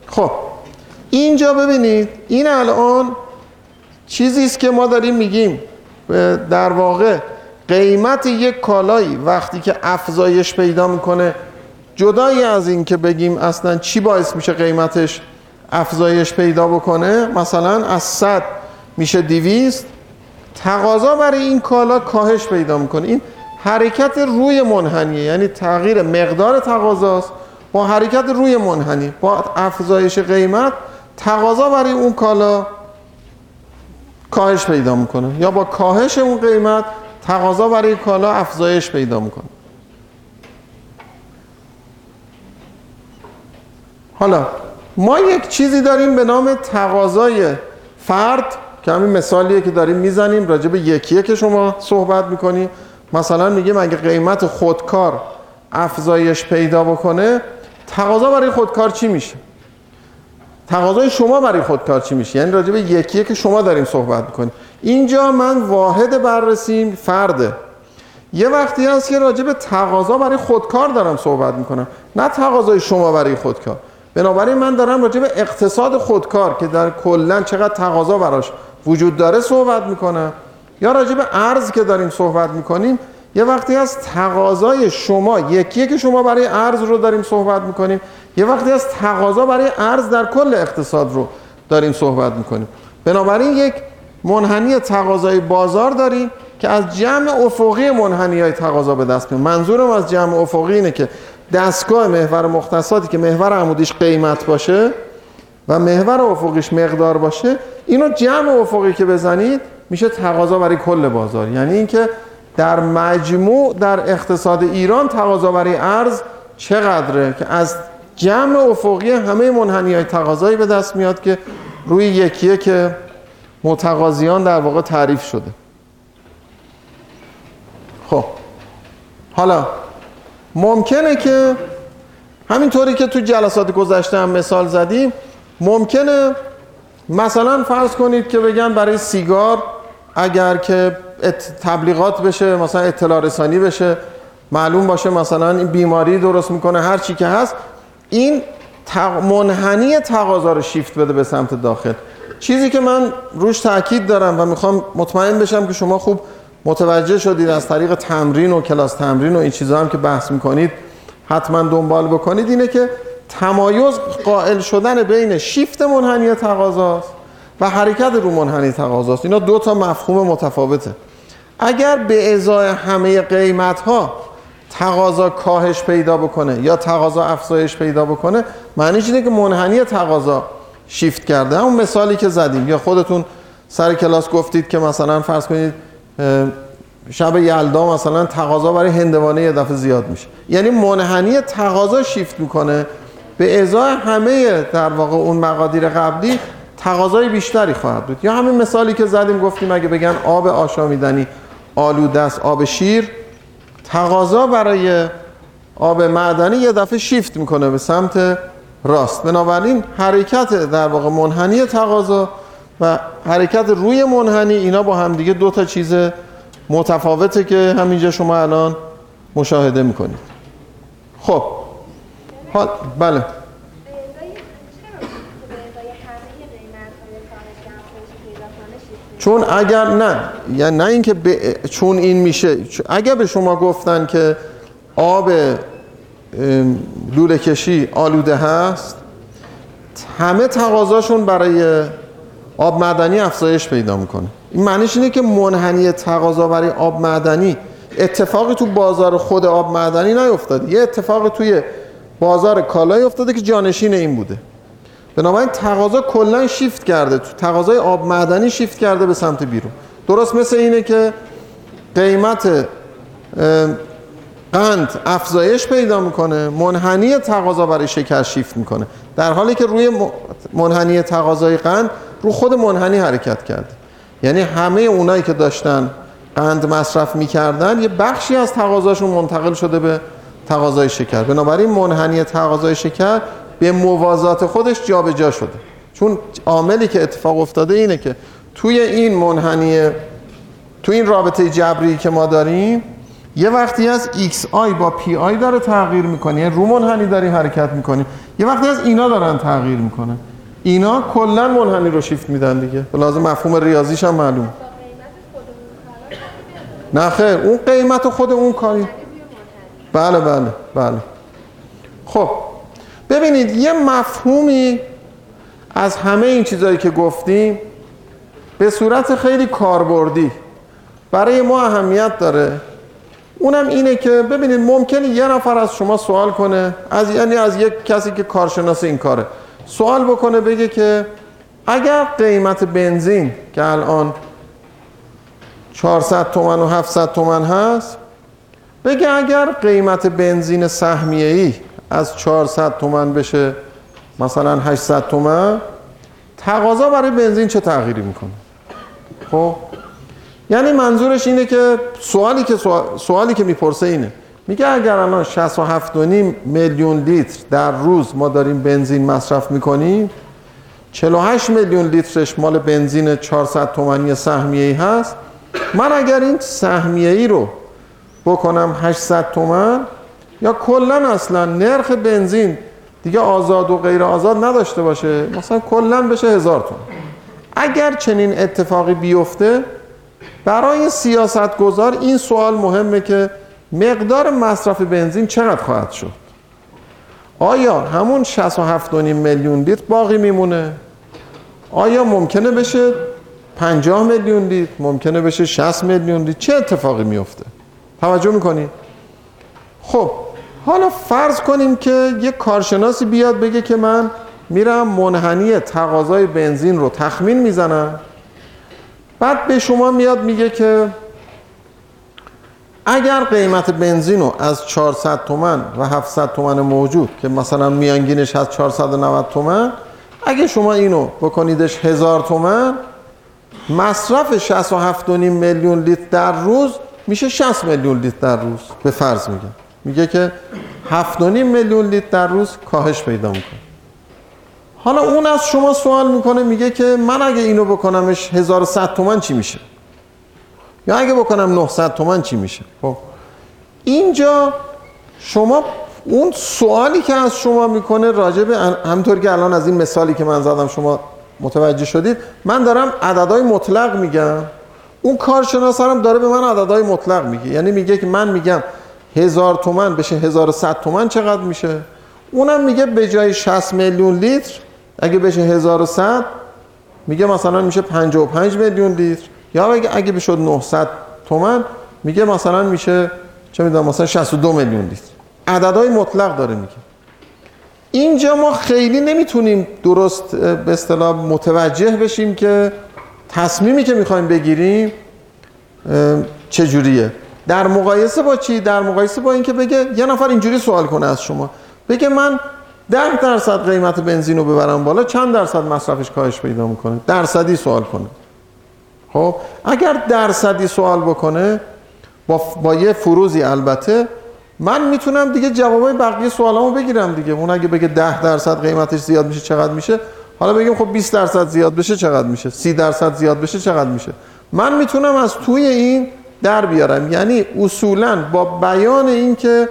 خب اینجا ببینید این الان چیزی است که ما داریم میگیم. در واقع قیمت یک کالایی وقتی که افزایش پیدا می‌کنه جدایی از این که بگیم اصلا چی باعث میشه قیمتش افزایش پیدا بکنه؟ مثلا از 100 میشه 200 تقاضا برای این کالا کاهش پیدا می‌کنه. این حرکت روی منحنیه. یعنی تغییر مقدار تقاضاست. با حرکت روی منحنی با افزایش قیمت تقاضا برای اون کالا کاهش پیدا می‌کنه. یا با کاهش اون قیمت تقاضا برای کالا افزایش پیدا می‌کنه. حالا ما یک چیزی داریم به نام تقاضای فرد. که همین مثالیه که داریم می‌زنیم راجع به یکیه که شما صحبت می‌کنیم مثلا میگیم اگه قیمت خودکار افزایش پیدا بکنه تقاضا برای خودکار چی میشه؟ تقاضای شما برای خودکار چی میشه؟ یعنی راجع به یکیه که شما داریم صحبت می‌کنیم اینجا من واحد بررسیم فرده یه وقتی هست که راجع به تقاضا برای خودکار دارم صحبت می‌کنم. نه تقاضای شما برای خودکار. بنابراین من دارم راجع به اقتصاد خودکار که در کلا چقدر تقاضا براش وجود داره صحبت می‌کنم یا راجع به ارز که داریم صحبت می‌کنیم یه وقتی از تقاضای شما یکیه که شما برای ارز رو داریم صحبت می‌کنیم یه وقتی از تقاضا برای ارز در کل اقتصاد رو داریم صحبت می‌کنیم. بنابراین یک منحنی تقاضای بازار داریم که از جمع افقی منحنی های تقاضا به دست میاد. منظورم از جمع افقی اینه که دستگاه محور مختصاتی که محور عمودیش قیمت باشه و محور افقیش مقدار باشه اینو جمع افقی که بزنید میشه تقاضا برای کل بازار. یعنی اینکه در مجموع در اقتصاد ایران تقاضا برای ارز چقدره که از جمع افقی همه منحنی های تقاضایی به دست میاد که روی یکیه که متقاضیان در واقع تعریف شده. خب. حالا ممکنه که همینطوری که تو جلسات گذشته هم مثال زدیم ممکنه مثلا فرض کنید که بگن برای سیگار اگر که تبلیغات بشه مثلا اطلاع رسانی بشه معلوم باشه مثلا این بیماری درست می‌کنه هر چی که هست این منحنی تقاضا رو شیفت بده به سمت داخل. چیزی که من روش تاکید دارم و می‌خوام مطمئن بشم که شما خوب متوجه شدید از طریق تمرین و کلاس تمرین و این چیزها هم که بحث می‌کنید حتما دنبال بکنید اینه که تمایز قائل شدن بین شیفت منحنی تقاضاست و حرکت رو منحنی تقاضاست. اینا دو تا مفهوم متفاوته. اگر به ازای همه قیمت ها تقاضا کاهش پیدا بکنه یا تقاضا افزایش پیدا بکنه معنیش اینه که منحنی تقاضا شیفت کرده. اون مثالی که زدیم. یا خودتون سر کلاس گفتید که مثلا فرض کنید شب یلدا مثلا تقاضا برای هندوانه یه دفعه زیاد میشه. یعنی منحنی تقاضا شیفت می‌کنه به ازای همه در واقع اون مقادیر قبلی تقاضای بیشتری خواهد بود. یا همین مثالی که زدیم گفتیم اگه بگن آب آشامیدنی آلوده است آب شیر تقاضا برای آب معدنی یه دفعه شیفت می‌کنه به سمت راست. بنابراین حرکت در واقع منحنی تقاضا و حرکت روی منحنی اینا با هم دیگه دو تا چیز متفاوته که همینجا شما الان مشاهده می‌کنید. خب حال بله. چون اگر نه یعنی نه اینکه چون این میشه اگر به شما گفتن که آب لوله کشی آلوده هست همه تقاضاشون برای آب معدنی افزایش پیدا می‌کنه. این معنیش اینه که منحنی تقاضا برای آب معدنی اتفاقی تو بازار خود آب معدنی نیفتاده. یه اتفاقی توی بازار کالای افتاده که جانشین این بوده. بنابراین تقاضا کلا شیفت کرده. تو تقاضای آب معدنی شیفت کرده به سمت بیرون. درست مثل اینه که قیمت قند افزایش پیدا می‌کنه منحنی تقاضا برای شکر شیفت می‌کنه. در حالی که روی منحنی تقاضای قند رو خود منحنی حرکت کرده. یعنی همه اونایی که داشتن قند مصرف می‌کردن یه بخشی از تقاضاشون منتقل شده به تقاضای شکر. بنابراین منحنی تقاضای شکر به موازات خودش جابجا جا شده. چون عاملی که اتفاق افتاده اینه که توی این منحنی توی این رابطه جبری که ما داریم یه وقتی از XI با PI داره تغییر می‌کنه. یعنی رو منحنی داری حرکت می‌کنیم یه وقتی از اینا دارن تغییر می‌کنن. اینا کلا منحنی رو شیفت میدن دیگه. لازم مفهوم ریاضیش هم معلوم نه خیر اون قیمت خود اون کاری. بله بله بله. خب ببینید یه مفهومی از همه این چیزهایی که گفتیم به صورت خیلی کاربردی برای ما اهمیت داره. اونم اینه که ببینید ممکنه یه نفر از شما سوال کنه از یعنی از یک کسی که کارشناس این کاره سوال بکنه بگه که اگر قیمت بنزین که الان 400 تومن و 700 تومن هست بگه اگر قیمت بنزین سهمیه ای از 400 تومن بشه مثلا 800 تومن تقاضا برای بنزین چه تغییری می‌کنه؟ خب؟ یعنی منظورش اینه که سوالی که سوالی که می‌پرسه اینه. میگه اگر الان 67 میلیون لیتر در روز ما داریم بنزین مصرف می‌کنیم 48 میلیون لیترش مال بنزین 400 تومانی سهمیه ای هست. من اگر این سهمیه ای رو بکنم 800 تومن؟ یا کلا اصلا نرخ بنزین دیگه آزاد و غیر آزاد نداشته باشه؟ مثلا کلا بشه هزار تومن. اگر چنین اتفاقی بیفته برای سیاست گذار این سوال مهمه که مقدار مصرف بنزین چقدر خواهد شد؟ آیا همون 67 میلیون لیتر باقی میمونه؟ آیا ممکنه بشه 50 میلیون لیتر ممکنه بشه 60 میلیون لیتر؟ چه اتفاقی میفته؟ توجه می‌کنید خب حالا فرض کنیم که یک کارشناسی بیاد بگه که من میرم منحنی تقاضای بنزین رو تخمین می‌زنم. بعد به شما میاد میگه که اگر قیمت بنزین رو از 400 تومن و 700 تومن موجود که مثلا میانگینش از 490 تومن اگه شما اینو بکنیدش هزار تومن مصرف 67.5 میلیون لیتر در روز میشه 60 میلیون لیتر در روز. به فرض میگه میگه که 7.5 میلیون لیتر در روز کاهش پیدا می‌کنه. حالا اون از شما سوال می‌کنه میگه که من اگه اینو بکنمش 1100 تومن چی میشه؟ یا اگه بکنم 900 تومن چی میشه؟ خب اینجا شما اون سوالی که از شما می‌کنه راجع به همطور که الان از این مثالی که من زدم شما متوجه شدید من دارم عددهای مطلق میگم. اون کارشناس هم داره به من عددهای مطلق میگه. یعنی میگه که من میگم هزار تومن بشه 1100 تومن چقدر میشه؟ اونم میگه به جای 60 میلیون لیتر اگه بشه 1100 میگه مثلا میشه 55 میلیون لیتر. یا اگه اگه بشد 900 تومن میگه مثلا میشه چه می‌دونم مثلا 62 میلیون لیتر. عددهای مطلق داره میگه. اینجا ما خیلی نمی‌تونیم درست به اصطلاح متوجه بشیم که تصمیمی که می‌خوایم بگیریم چجوریه؟ در مقایسه با چی؟ در مقایسه با اینکه بگه یه نفر اینجوری سوال کنه از شما. بگه من ده درصد قیمت بنزین رو ببرم بالا چند درصد مصرفش کاهش پیدا می‌کنه؟ درصدی سوال کنه. خب اگر درصدی سوال بکنه با, با یه فروزی البته من می‌تونم دیگه جوابای بقیه سوالامو بگیرم دیگه. اون اگه بگه 10 درصد قیمتش زیاد میشه چقدر میشه؟ حالا بگیم خب 20 درصد زیاد بشه چقدر میشه؟ 30 درصد زیاد بشه چقدر میشه؟ من می‌تونم از توی این در بیارم. یعنی اصولا با بیان این که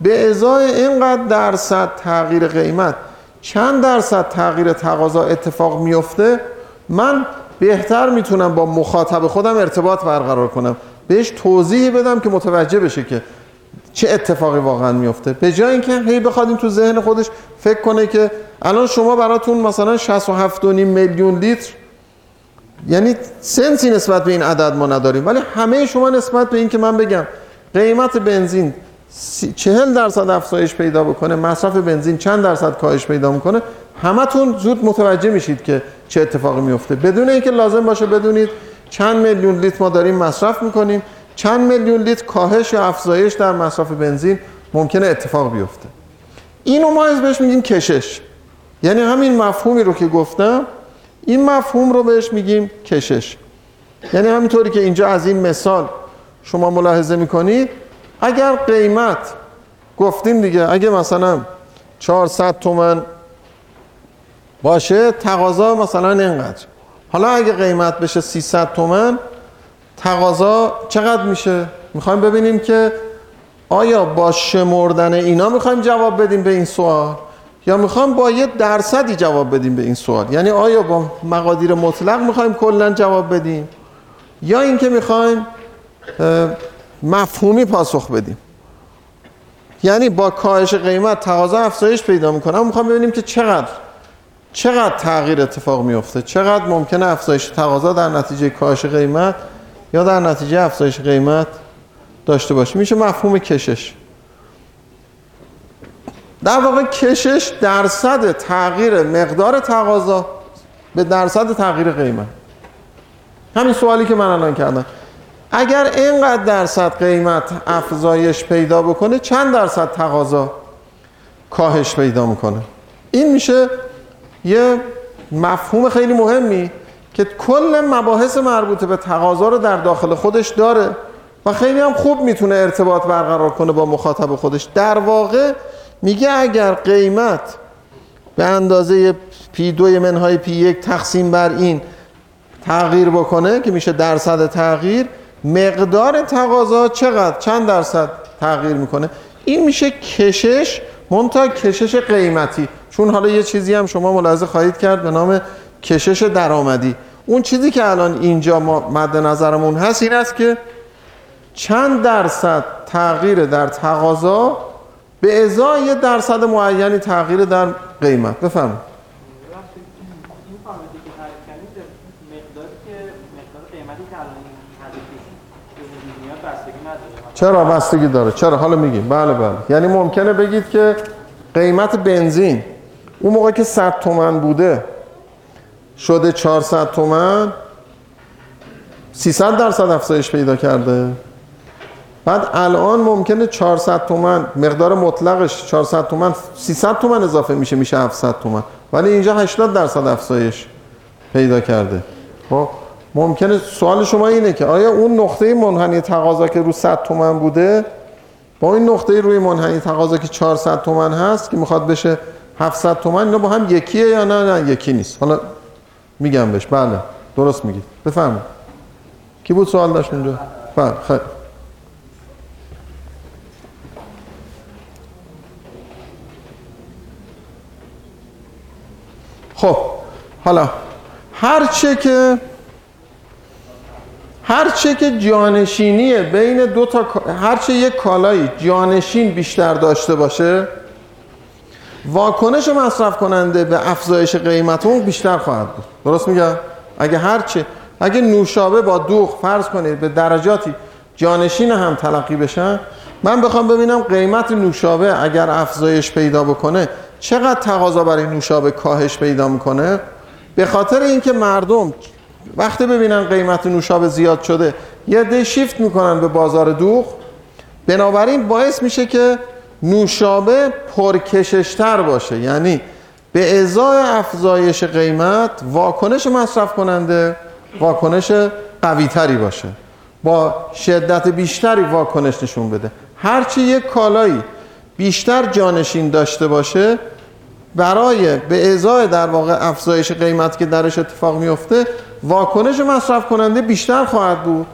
به ازای اینقدر درصد تغییر قیمت چند درصد تغییر تقاضا اتفاق میفته من بهتر می‌تونم با مخاطب خودم ارتباط برقرار کنم. بهش توضیح بدم که متوجه بشه که چه اتفاقی واقعا میفته به جای اینکه هی بخواد تو ذهن خودش فکر کنه که الان شما براتون مثلا 67 میلیون لیتر یعنی سنسی نسبت به این عدد ما نداریم. ولی همه شما نسبت به این که من بگم قیمت بنزین چهل درصد افزایش پیدا بکنه مصرف بنزین چند درصد کاهش پیدا می‌کنه همتون زود متوجه میشید که چه اتفاقی میفته بدون اینکه لازم باشه بدونید چند میلیون لیتر ما داریم مصرف می‌کنیم. چند میلیون لیتر کاهش یا افزایش در مصرف بنزین ممکنه اتفاق بیفته. اینو ما از بهش میگیم کشش. یعنی همین مفهومی رو که گفتم این مفهوم رو بهش میگیم کشش. یعنی همینطوری که اینجا از این مثال شما ملاحظه می‌کنید اگر قیمت گفتیم دیگه اگه مثلا 400 تومن باشه تقاضا مثلا اینقدر. حالا اگه قیمت بشه 300 تومن تقاضا چقدر میشه؟ می‌خوایم ببینیم که آیا با شمردن اینا می‌خوایم جواب بدیم به این سوال؟ یا می‌خوایم با یه درصدی جواب بدیم به این سوال؟ یعنی آیا با مقادیر مطلق می‌خوایم کلا جواب بدیم؟ یا اینکه می‌خوایم مفهومی پاسخ بدیم؟ یعنی با کاهش قیمت تقاضا افزایش پیدا می‌کنه می‌خوام ببینیم که چقدر چقدر تغییر اتفاق میفته چقدر ممکنه افزایش تقاضا در نتیجه کاهش قیمت یا در نتیجه افزایش قیمت داشته باشه. میشه مفهوم کشش. در واقع کشش درصد تغییر مقدار تقاضا به درصد تغییر قیمت. همین سوالی که من الان کردم. اگر اینقدر درصد قیمت افزایش پیدا بکنه چند درصد تقاضا کاهش پیدا می‌کنه؟ این میشه یه مفهوم خیلی مهمی که کل مباحث مربوط به تقاضا رو در داخل خودش داره و خیلی هم خوب می‌تونه ارتباط برقرار کنه با مخاطب خودش. در واقع میگه اگر قیمت به اندازه پی دوی منهای پی یک تقسیم بر این تغییر بکنه که میشه درصد تغییر مقدار تقاضا چقدر؟ چند درصد تغییر می‌کنه؟ این میشه کشش منتها کشش قیمتی. چون حالا یه چیزی هم شما ملاحظه خواهید کرد به نام کشش درآمدی. اون چیزی که الان اینجا ما مد نظرمون هست این است که چند درصد تغییر در تقاضا به ازای یه درصد معینی تغییر در قیمت. بفرمایید. چرا بستگی داره؟ چرا؟ حالا میگیم. بله بله. یعنی ممکنه بگید که قیمت بنزین اون موقع که 100 تومن بوده شده 400 تومن. 300 درصد افزایش پیدا کرده. بعد الان ممکنه 400 تومن مقدار مطلقش 400 تومن 300 تومن اضافه میشه میشه 700 تومن. ولی اینجا 80 درصد افزایش پیدا کرده. خب ممکنه سوال شما اینه که آیا اون نقطه منحنی تقاضا که رو 100 تومن بوده با این نقطه روی منحنی تقاضا که 400 تومن هست که می‌خواد بشه 700 تومن اینا با هم یکیه یا نه؟ نه یکی نیست. حالا میگم بهش. بله درست میگید بفرمایید. کی بود سوال داشت اونجا بله خیلی. خب حالا هرچه که هرچه که جانشینی بین دو تا هرچه یک کالایی جانشین بیشتر داشته باشه واکنش مصرف کننده به افزایش قیمت اون بیشتر خواهد بود. درست میگم اگه هرچه اگه نوشابه با دوغ فرض کنید به درجاتی جانشین هم تلقی بشن من بخوام ببینم قیمت نوشابه اگر افزایش پیدا بکنه چقدر تقاضا برای نوشابه کاهش پیدا می‌کنه؟ به خاطر اینکه مردم وقتی ببینن قیمت نوشابه زیاد شده یه ده شیفت می‌کنن به بازار دوغ. بنابراین باعث میشه که نوشابه پرکششتر باشه. یعنی به ازای افزایش قیمت واکنش مصرف کننده واکنش قوی تری باشه. با شدت بیشتری واکنش نشون بده. هرچی یک کالایی بیشتر جانشین داشته باشه برای به ازای در واقع افزایش قیمت که درش اتفاق میفته واکنش مصرف کننده بیشتر خواهد بود.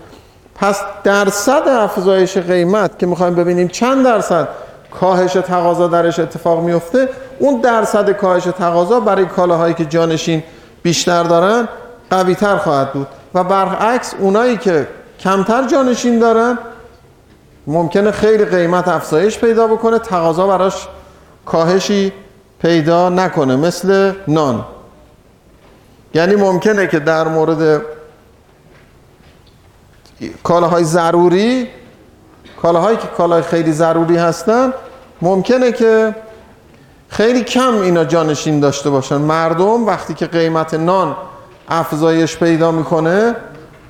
پس درصد افزایش قیمت که می‌خوایم ببینیم چند درصد؟ کاهش تقاضا درش اتفاق میفته اون درصد کاهش تقاضا برای کالاهایی که جانشین بیشتر دارن قوی تر خواهد بود. و برعکس اونایی که کمتر جانشین دارن ممکنه خیلی قیمت افزایش پیدا بکنه تقاضا براش کاهشی پیدا نکنه مثل نان. یعنی ممکنه که در مورد کالاهای ضروری کالاهایی که کالای خیلی ضروری هستن ممکنه که خیلی کم اینا جانشین داشته باشن. مردم وقتی که قیمت نان افزایش پیدا می‌کنه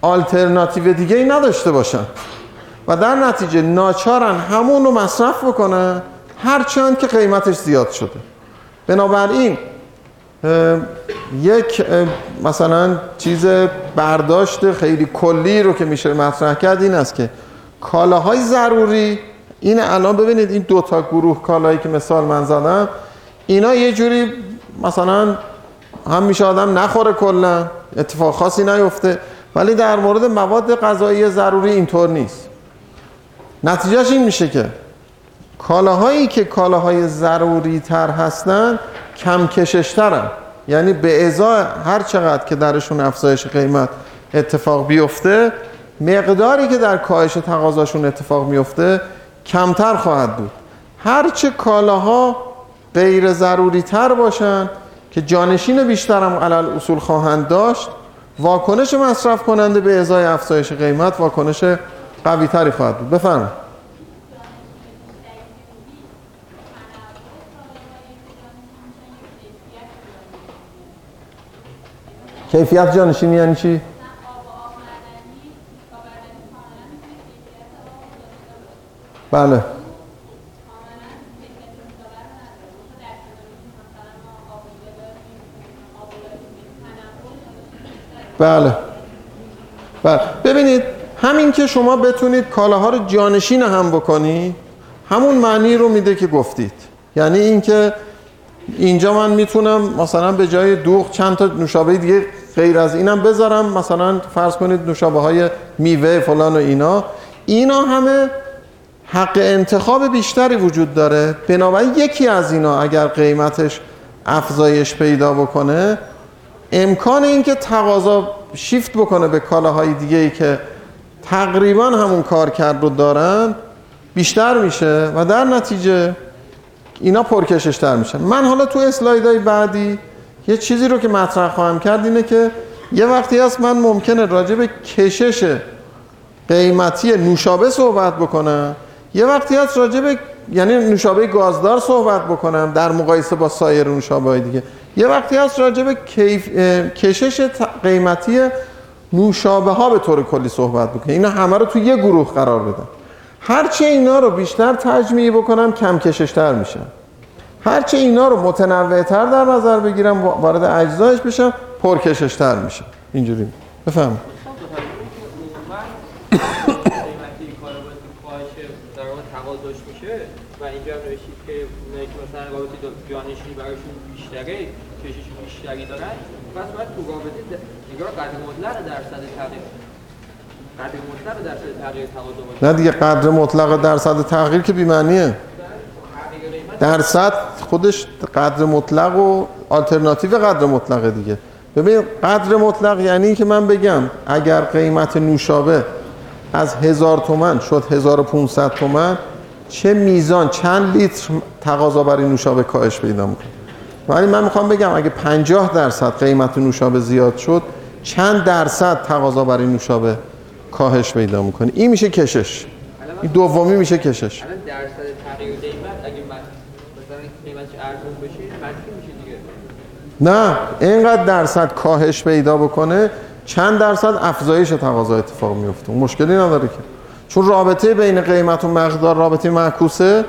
آلترناتیو دیگه ای نداشته باشن. و در نتیجه ناچارن همون رو مصرف بکنن هرچند که قیمتش زیاد شده. بنابراین یک مثلا چیز برداشت خیلی کلی رو که میشه مطرح کرد این است که کالاهای ضروری. این الان ببینید این دو تا گروه کالایی که مثال من زدم اینا یه جوری مثلا هم میشه آدم نخوره کلا اتفاق خاصی نیفته. ولی در مورد مواد غذایی ضروری اینطور نیست. نتیجهش این میشه که کالاهایی که کالاهای ضروری تر هستن کم کششترن یعنی به ازای هر چقدر که درشون افزایش قیمت اتفاق بیفته مقداری که در کاهش تقاضاشون اتفاق میفته کمتر خواهد بود. هرچه کالاها غیر ضروری تر باشن که جانشین بیشتر هم علل اصول خواهند داشت واکنش مصرف کننده به ازای افزایش قیمت واکنش قوی تری خواهد بود. بفرمایید. کیفیت جانشینی یعنی چی؟ بله. بله. بله. ببینید همین که شما بتونید کالاها رو جانشین هم بکنید همون معنی رو میده که گفتید. یعنی اینکه اینجا من می‌تونم مثلا به جای دوغ چند تا نوشابه دیگه غیر از اینم بذارم. مثلا فرض کنید نوشابه های میوه فلان و اینا. اینا همه حق انتخاب بیشتری وجود داره. بنابراین یکی از اینا اگر قیمتش افزایش پیدا بکنه امکان اینکه تقاضا شیفت بکنه به کالاهای دیگه ای که تقریبا همون کار کرد رو دارن بیشتر میشه و در نتیجه اینا پرکششتر میشن من حالا تو اسلایدهای بعدی یه چیزی رو که مطرح خواهم کرد اینه که یه وقتی هست من ممکنه راجع به کشش قیمتی نوشابه صحبت بکنم. یه وقتی هست راجع به یعنی نوشابه گازدار صحبت بکنم در مقایسه با سایر نوشابه دیگه. یه وقتی هست راجع به کیف... کشش قیمتی نوشابه ها به طور کلی صحبت بکنم اینا همه رو تو یه گروه قرار بدم هرچه اینا رو بیشتر تجمیع بکنم کم کششتر میشن هرچه اینا رو متنوعتر در نظر بگیرم وارد اجزایش بشم پرکششتر میشه. اینجوری. بفهم قیمتی کالا باید کاهش در واقع تقاضاش میشه و اینجا هم نوشید که اونایی که مثلا رابطه جانشینی براشون بیشتره بیشتری دارن پس باید تو رابطه نگاه قدر مطلق درصد تغییر قدر مطلق درصد تغییر تقاضا نه دیگه قدر مطلق درصد تغییر که بی‌معنیه. درصد خودش قدر مطلق و آلترناتیو قدر مطلق دیگه. ببین قدر مطلق یعنی که من بگم اگر قیمت نوشابه از هزار تومن شد 1500 تومن چه میزان چند لیتر تقاضا برای نوشابه کاهش پیدا می‌کنه؟ ولی من می‌خوام بگم اگه 50 درصد قیمت نوشابه زیاد شد چند درصد تقاضا برای نوشابه کاهش پیدا می‌کنه؟ این میشه کشش. این دومی میشه کشش. الان درصد تغییر قیمت اگه مثلا قیمتش ارزون بشه منفی میشه دیگه؟ نه اینقدر درصد کاهش پیدا بکنه چند درصد افزایش تقاضا اتفاق میفته مشکلی نداره که. چون رابطه بین قیمت و مقدار رابطه معکوسه.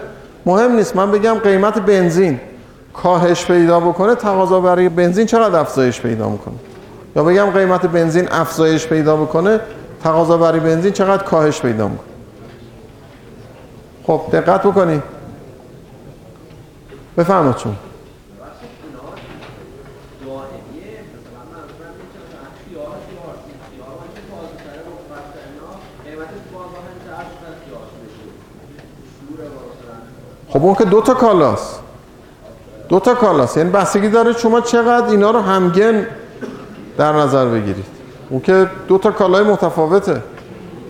مهم نیست. من بگم قیمت بنزین. کاهش پیدا بکنه تقاضا برای بنزین چقدر افزایش پیدا می‌کنه؟ یا بگم قیمت بنزین افزایش پیدا بکنه تقاضا برای بنزین چقدر کاهش پیدا می‌کنه؟ خب دقت بکنید بفرمایید چون خب اون که دو تا کالاست. دو تا کالاست یعنی بستگی داره شما چقدر اینا رو همگن در نظر بگیرید. اون که دو تا کالای متفاوته.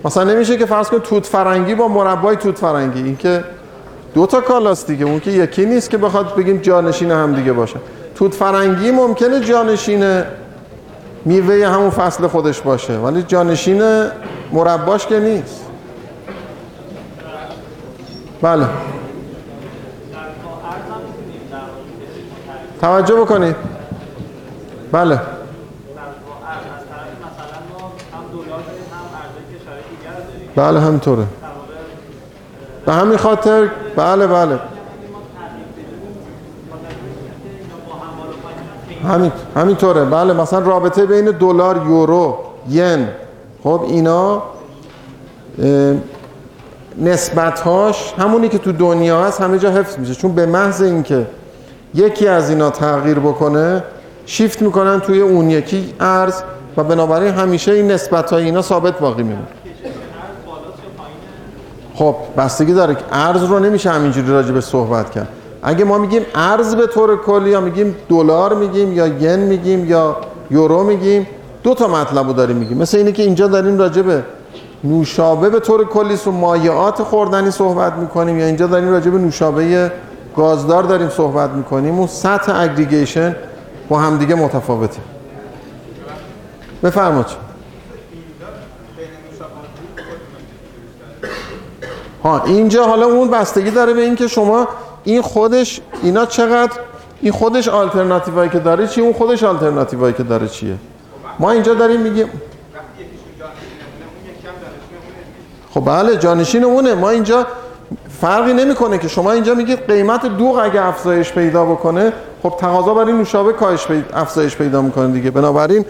مثلا نمیشه که فرض کنید توت فرنگی با مربای توت فرنگی. این که دو تا کالاست دیگه. اون که یکی نیست که بخواد بگیم جانشین هم دیگه باشه. توت فرنگی ممکنه جانشین میوه همون فصل خودش باشه. ولی جانشین مرباش که نیست. بله توجه بکنید بله از طرف مثلا ما هم دلار داریم هم ارزهای کشورهای دیگر رو داریم بله همینطوره. به همین خاطر بله بله. همین همینطوره. بله مثلا رابطه بین دلار یورو ین. خب اینا نسبتهاش همونی که تو دنیا هست همه جا حفظ میشه. چون به محض اینکه یکی از اینا تغییر بکنه شیفت می‌کنن توی اون یکی ارز و بنابراین همیشه این نسبت های اینا ثابت باقی میمونه. خب بستگی داره که ارز رو نمیشه همینجوری راجع به صحبت کرد. اگه ما میگیم ارز به طور کلی یا میگیم دلار میگیم یا ین میگیم یا یورو میگیم دو تا مطلب رو داریم میگیم. مثل اینه که اینجا داریم راجع به نوشابه به طور کلی و مایعات خوردنی صحبت می‌کنیم یا اینجا داریم راجع به نوشابه گازدار داریم صحبت می‌کنیم اون سطح اگریگیشن با همدیگه متفاوته. بفرمایید. ها اینجا حالا اون بستگی داره به اینکه شما این خودش اینا چقدر این خودش آلترناتیوایی که داره چیه اون خودش آلترناتیوایی که داره چیه؟ ما اینجا داریم میگیم خب بله جانشین اونه. ما اینجا فرقی نمی‌کنه که شما اینجا میگید قیمت دوغ اگه افزایش پیدا بکنه خب تقاضا برای نوشابه کاهش پیدا افزایش پیدا می‌کنه دیگه. بنابراین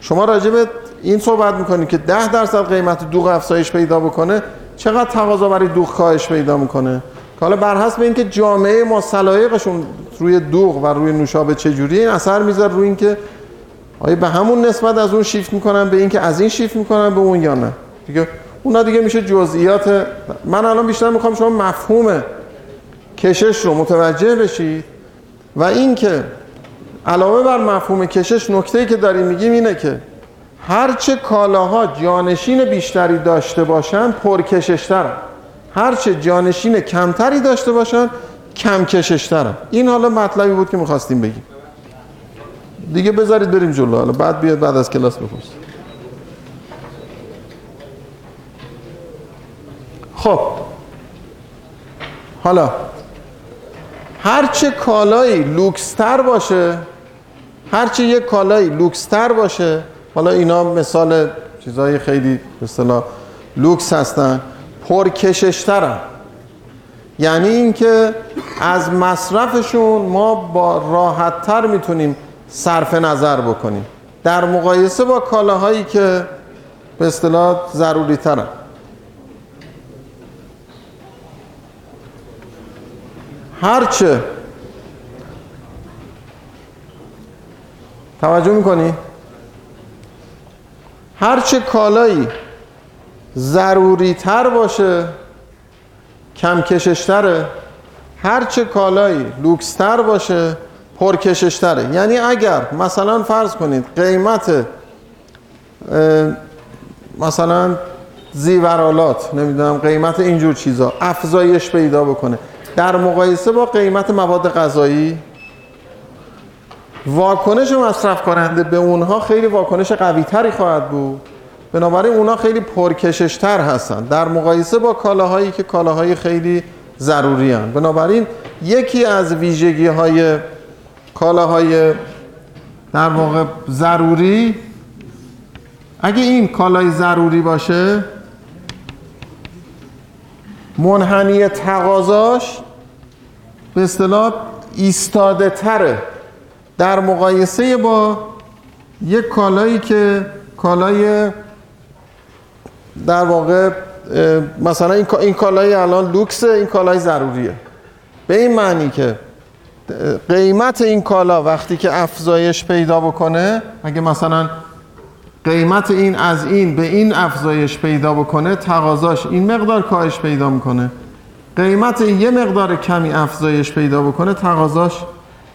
شما راجع به این صحبت می‌کنید که ده درصد قیمت دوغ افزایش پیدا بکنه چقدر تقاضا برای دوغ کاهش پیدا می‌کنه؟ حالا بر حسب اینکه جامعه ما سلایقشون روی دوغ و روی نوشابه چجوریه این اثر می‌ذاره روی اینکه آیا به همون نسبت از اون شیفت می‌کنن به اینکه از این شیفت می‌کنن به اون یا نه؟ دیگه اونا دیگه میشه جزئیات من الان بیشتر می‌خوام شما مفهوم کشش رو متوجه بشید و اینکه علاوه بر مفهوم کشش نکته که داریم میگیم اینه که هرچه کالاها جانشین بیشتری داشته باشن پرکششترن. هرچه جانشین کمتری داشته باشن کم کششترن این حالا مطلبی بود که می‌خواستیم بگیم. دیگه بذارید بریم جلو. حالا بعد بیاد بعد از کلاس بپرس خب. حالا هرچه کالایی لوکستر باشه هرچه یک کالایی لوکستر باشه حالا اینا مثال چیزهای خیلی اصطلاح لوکس هستن پرکششترن. یعنی اینکه از مصرفشون ما با راحتتر می‌تونیم صرف نظر بکنیم. در مقایسه با کالاهایی که به اصطلاح ضروری ترن هرچه توجه می‌کنی؟ هرچه کالایی ضروری تر باشه کم کششتره هرچه کالایی لوکستر باشه پرکششتره. یعنی اگر مثلا فرض کنید قیمت مثلا زیورالات نمی‌دونم قیمت اینجور چیزا افزایش پیدا بکنه. در مقایسه با قیمت مواد غذایی واکنش مصرف کننده به اونها خیلی واکنش قوی تری خواهد بود. بنابراین اونها خیلی پرکششتر هستن. در مقایسه با کالاهایی که کالاهای خیلی ضروری هستند بنابراین یکی از ویژگی های کالاهای در واقع ضروری اگه این کالای ضروری باشه منحنی تقاضاش به اصطلاح ایستاده تره در مقایسه با یک کالایی که کالای در واقع مثلا این این کالای الان لوکسه این کالای ضروریه. به این معنی که قیمت این کالا وقتی که افزایش پیدا بکنه اگه مثلا قیمت این از این به این افزایش پیدا بکنه تقاضاش این مقدار کاهش پیدا می‌کنه. قیمت یه مقدار کمی افزایش پیدا بکنه تقاضاش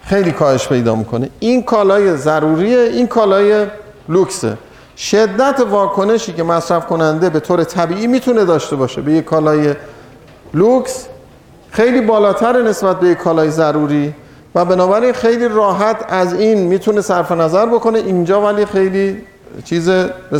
خیلی کاهش پیدا می‌کنه. این کالای ضروریه این کالای لوکسه. شدت واکنشی که مصرف کننده به طور طبیعی می‌تونه داشته باشه به یک کالای لوکس خیلی بالاتر نسبت به یک کالای ضروری و بنابراین خیلی راحت از این می‌تونه صرف نظر بکنه. اینجا ولی خیلی چیز به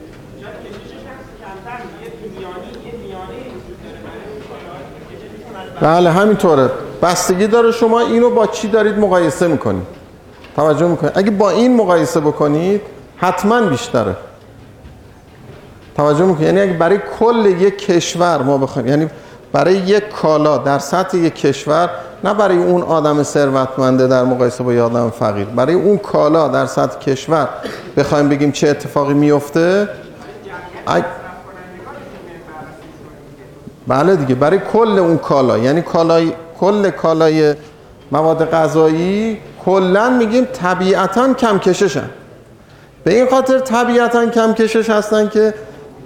بله همینطوره. بستگی داره شما اینو با چی دارید مقایسه می‌کنید؟ توجه می‌کنید؟ اگه با این مقایسه بکنید حتما بیشتره. توجه می‌کنید؟ یعنی اگه برای کل یک کشور ما بخوایم یعنی برای یک کالا در سطح یک کشور نه برای اون آدم ثروتمنده در مقایسه با یه آدم فقیر. برای اون کالا در سطح کشور بخوایم بگیم چه اتفاقی میفته اگه بله دیگه برای کل اون کالا یعنی کالای کل کالای مواد غذایی کلا میگیم طبیعتا کم کششن به این خاطر طبیعتا کم کشش هستن که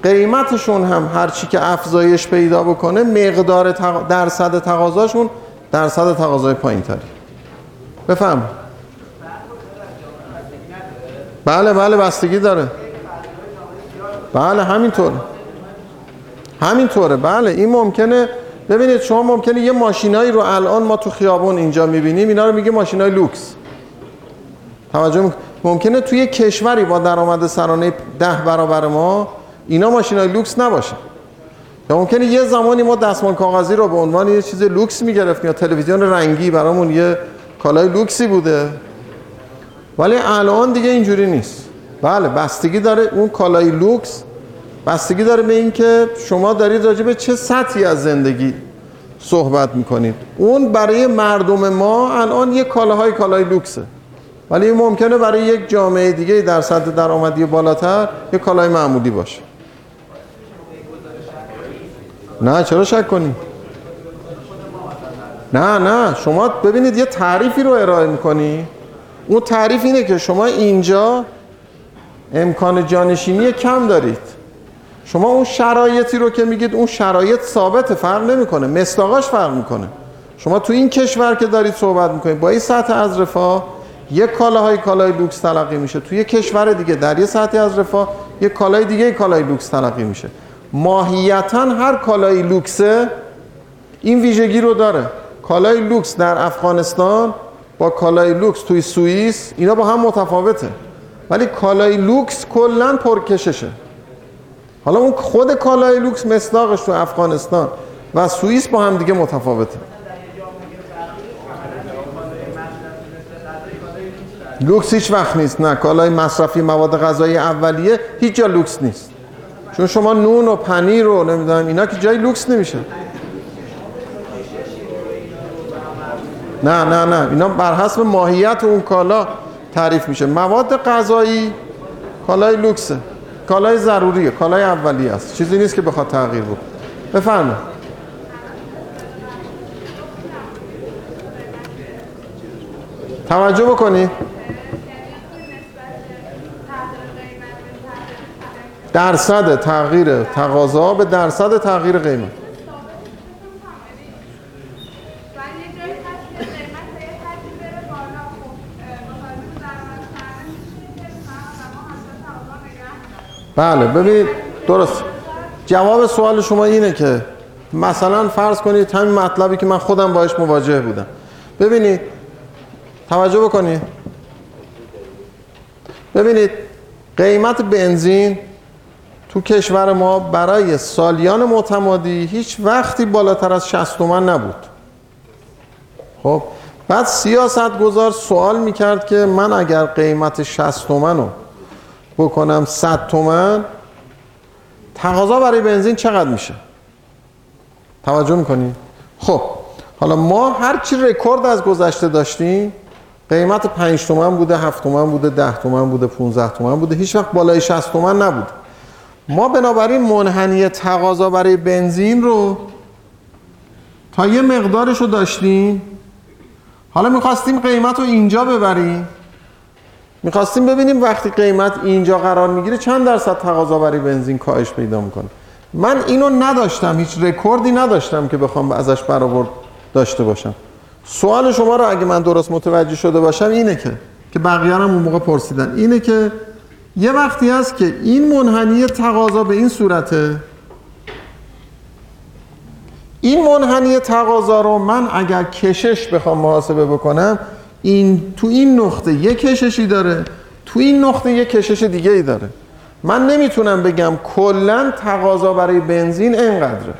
قیمتشون هم هرچی که افزایش پیدا بکنه مقدار تق... درصد تقاضاشون درصد تقاضای پایین تری بفهم. بله بله بستگی داره. بله همینطور همینطوره. بله این ممکنه ببینید شما ممکنه یه ماشینایی رو الان ما تو خیابون اینجا می‌بینیم اینا رو میگه ماشینای لوکس. توجه ممکنه توی کشوری با درآمد سرانه ده برابر ما اینا ماشین های لوکس نباشه. یا ممکنه یه زمانی ما دستمال کاغذی رو به عنوان یه چیز لوکس می‌گرفتیم یا تلویزیون رنگی برامون یه کالای لوکسی بوده. ولی الان دیگه اینجوری نیست. بله بستگی داره اون کالای لوکس بستگی داره به اینکه شما دارید راجع به چه سطحی از زندگی صحبت می‌کنید. اون برای مردم ما الان یه کالاهای کالای لوکسه. ولی این ممکنه برای یک جامعه دیگه در سطح درآمدی بالاتر یه کالای معمولی باشه. نه چرا شک کنیم نه نه شما ببینید یه تعریفی رو ارائه می‌کنی. اون تعریف اینه که شما اینجا امکان جانشینی کم دارید. شما اون شرایطی رو که میگید اون شرایط ثابت فرق نمی‌کنه مصداقاش فرق می‌کنه. شما تو این کشور که دارید صحبت می‌کنید با این سطح از رفاه یک کالاهای کالای لوکس تلقی میشه. توی کشور دیگه در یه سطحی از رفاه یک کالای دیگه کالای لوکس تلقی میشه. ماهیتا هر کالای لوکسه این ویژگی رو داره. کالای لوکس در افغانستان با کالای لوکس توی سوئیس اینا با هم متفاوته. ولی کالای لوکس کلا پرکششه. حالا اون خود کالای لوکس مصداقش تو افغانستان و سوئیس با هم دیگه متفاوته. لوکس هیچ وقت نیست. نه کالای مصرفی مواد غذایی اولیه هیچ جا لوکس نیست. چون شما نون و پنیر رو نمی‌دونم اینا که جای لوکس نمیشه. نه نه نه. اینا بر حسب ماهیت اون کالا تعریف میشه. مواد غذایی کالای لوکسه کالای ضروریه کالای اولیه است. چیزی نیست که بخواد تغییر بود بفرمایید. توجه بکنید درصد تغییر تقاضا به درصد تغییر قیمت. بله ببینید درست. جواب سوال شما اینه که مثلا فرض کنید همین مطلبی که من خودم باش مواجه بودم. ببینید توجه بکنید ببینید قیمت بنزین تو کشور ما برای سالیان معتمادی هیچ وقتی بالاتر از 60 تومن نبود. خب بعد سیاست گذار سوال می‌کرد که من اگر قیمت 60 تومن رو بکنم 100 تومن. تقاضا برای بنزین چقدر میشه؟ توجه می‌کنی؟ خب حالا ما هرچی رکورد از گذشته داشتیم قیمت 5 تومن بوده 7 تومن بوده 10 تومن بوده 15 تومن بوده هیچ وقت بالای 60 تومن نبود ما بنابراین منحنی تقاضا برای بنزین رو تا یه مقدارش رو داشتیم. حالا می‌خواستیم قیمت رو اینجا ببریم. می‌خواستیم ببینیم وقتی قیمت اینجا قرار می‌گیره چند درصد تقاضا برای بنزین کاهش پیدا می‌کنه. من اینو نداشتم هیچ رکوردی نداشتم که بخوام ازش برآورد داشته باشم. سوال شما رو اگه من درست متوجه شده باشم اینه که که بقیه هم اون موقع پرسیدن اینه که یه وقتی هست که این منحنی تقاضا به این صورته. این منحنی تقاضا رو من اگر کشش بخوام محاسبه بکنم این تو این نقطه یک کششی داره تو این نقطه یک کشش دیگه ای داره. من نمی‌تونم بگم کلا تقاضا برای بنزین اینقدره.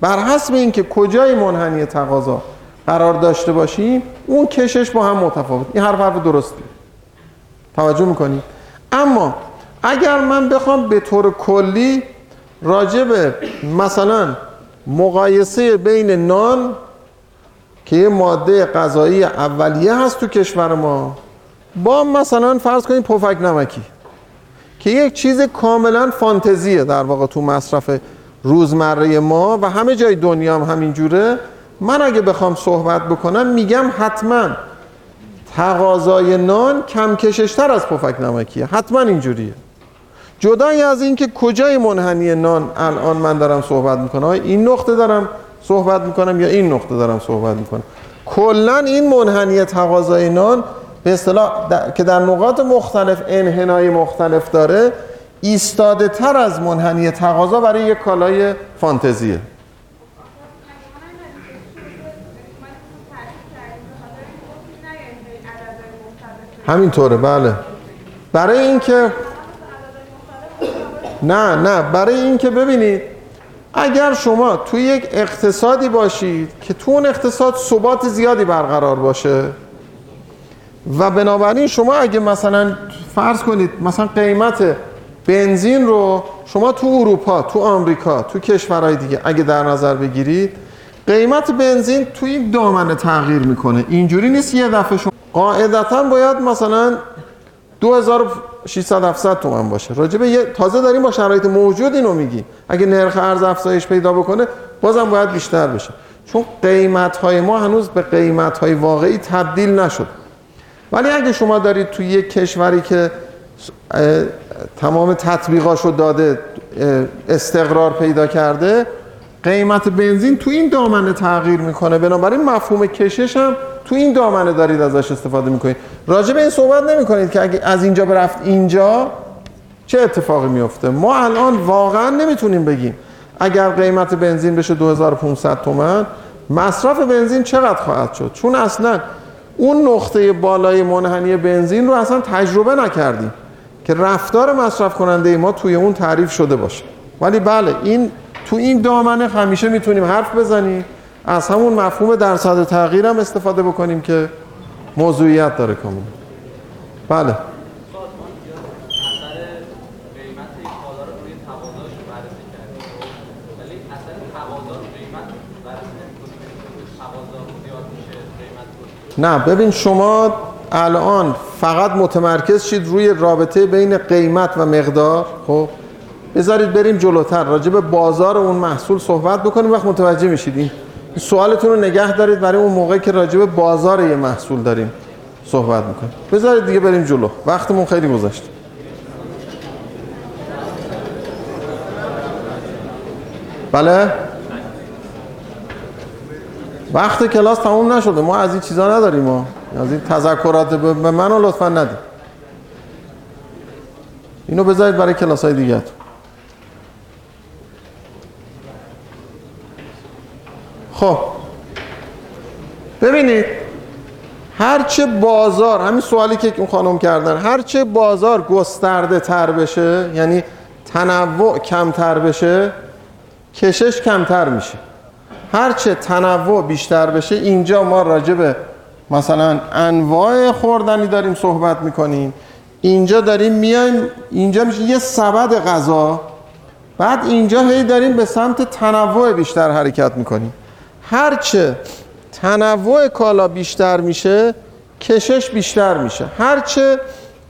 بر حسب اینکه کجای منحنی تقاضا قرار داشته باشیم اون کشش با هم متفاوت. این حرف حرف درستی توجه می‌کنی؟ اما اگر من بخوام به طور کلی راجع مثلا مقایسه بین نان که یه ماده غذایی اولیه هست تو کشور ما. با مثلا فرض کنید پفک نمکی که یک چیز کاملا فانتزیه در واقع تو مصرف روزمره ما و همه جای دنیا هم همینجوره. من اگه بخوام صحبت بکنم میگم حتما تقاضای نان کم کششتر از پفک نمکیه. حتما اینجوریه. جدای از اینکه کجای منحنی نان؟ الان من دارم صحبت می‌کنم. این نقطه دارم صحبت می‌کنم یا این نقطه دارم صحبت می‌کنم؟ کلا این منحنی تقاضای نان به اصطلاح که در نقاط مختلف انحنای مختلف داره ایستاده تر از منحنی تقاضا برای یک کالای فانتزیه. همینطوره بله. برای اینکه نه نه. برای اینکه ببینید اگر شما توی یک اقتصادی باشید که تو اون اقتصاد ثبات زیادی برقرار باشه و بنابراین شما اگه مثلا فرض کنید مثلا قیمت بنزین رو شما تو اروپا تو آمریکا تو کشورهای دیگه اگه در نظر بگیرید قیمت بنزین تو یک دامنه تغییر می‌کنه. اینجوری نیست یه دفعه شما قاعدتا باید مثلا 2600 700 تومن باشه. راجبه یه تازه داریم با شرایط موجود اینو میگیم. اگه نرخ ارز افزایش پیدا بکنه بازم باید بیشتر بشه. چون قیمت های ما هنوز به قیمت های واقعی تبدیل نشد. ولی اگه شما دارید توی یک کشوری که تمام تطبیقاشو داده استقرار پیدا کرده قیمت بنزین تو این دامنه تغییر می‌کنه. بنابراین مفهوم کشش هم تو این دامنه دارید ازش استفاده می‌کنید. راجع به این صحبت نمی‌کنید که اگه از اینجا برفت اینجا چه اتفاقی میفته ما الان واقعا نمی‌تونیم بگیم. اگر قیمت بنزین بشه 2500 تومن مصرف بنزین چقدر خواهد شد؟ چون اصلا اون نقطه بالای منحنی بنزین رو اصلا تجربه نکردیم که رفتار مصرف کننده ما توی اون تعریف شده باشه. ولی بله این تو این دامنه همیشه می‌تونیم حرف بزنیم. از همون مفهوم درصد تغییر هم استفاده بکنیم که موضوعیت داره کاملا بله. نه ببین شما الان فقط متمرکز شید روی رابطه بین قیمت و مقدار خب؟ بذارید بریم جلوتر راجع به بازار اون محصول صحبت بکنیم وقت متوجه میشید. این سوالتون رو نگه دارید برای اون موقعی که راجع به بازار یه محصول داریم صحبت می‌کنیم. بذارید دیگه بریم جلو. وقتمون خیلی گذشت. بله؟ وقت کلاس تموم نشده. ما از این چیزا نداریم ما. از این تذکرات به منو لطفا ندید. اینو بذارید برای کلاس های دیگه خب. ببینید هرچه بازار همین سوالی که اون خانم کردن هرچه بازار گسترده تر بشه یعنی تنوع کمتر بشه کشش کمتر میشه. هرچه تنوع بیشتر بشه اینجا ما راجع به مثلا انواع خوردنی داریم صحبت می‌کنیم. اینجا داریم میایم اینجا میشه یه سبد غذا بعد اینجا هی داریم به سمت تنوع بیشتر حرکت می‌کنیم. هرچه تنوع کالا بیشتر میشه کشش بیشتر میشه. هرچه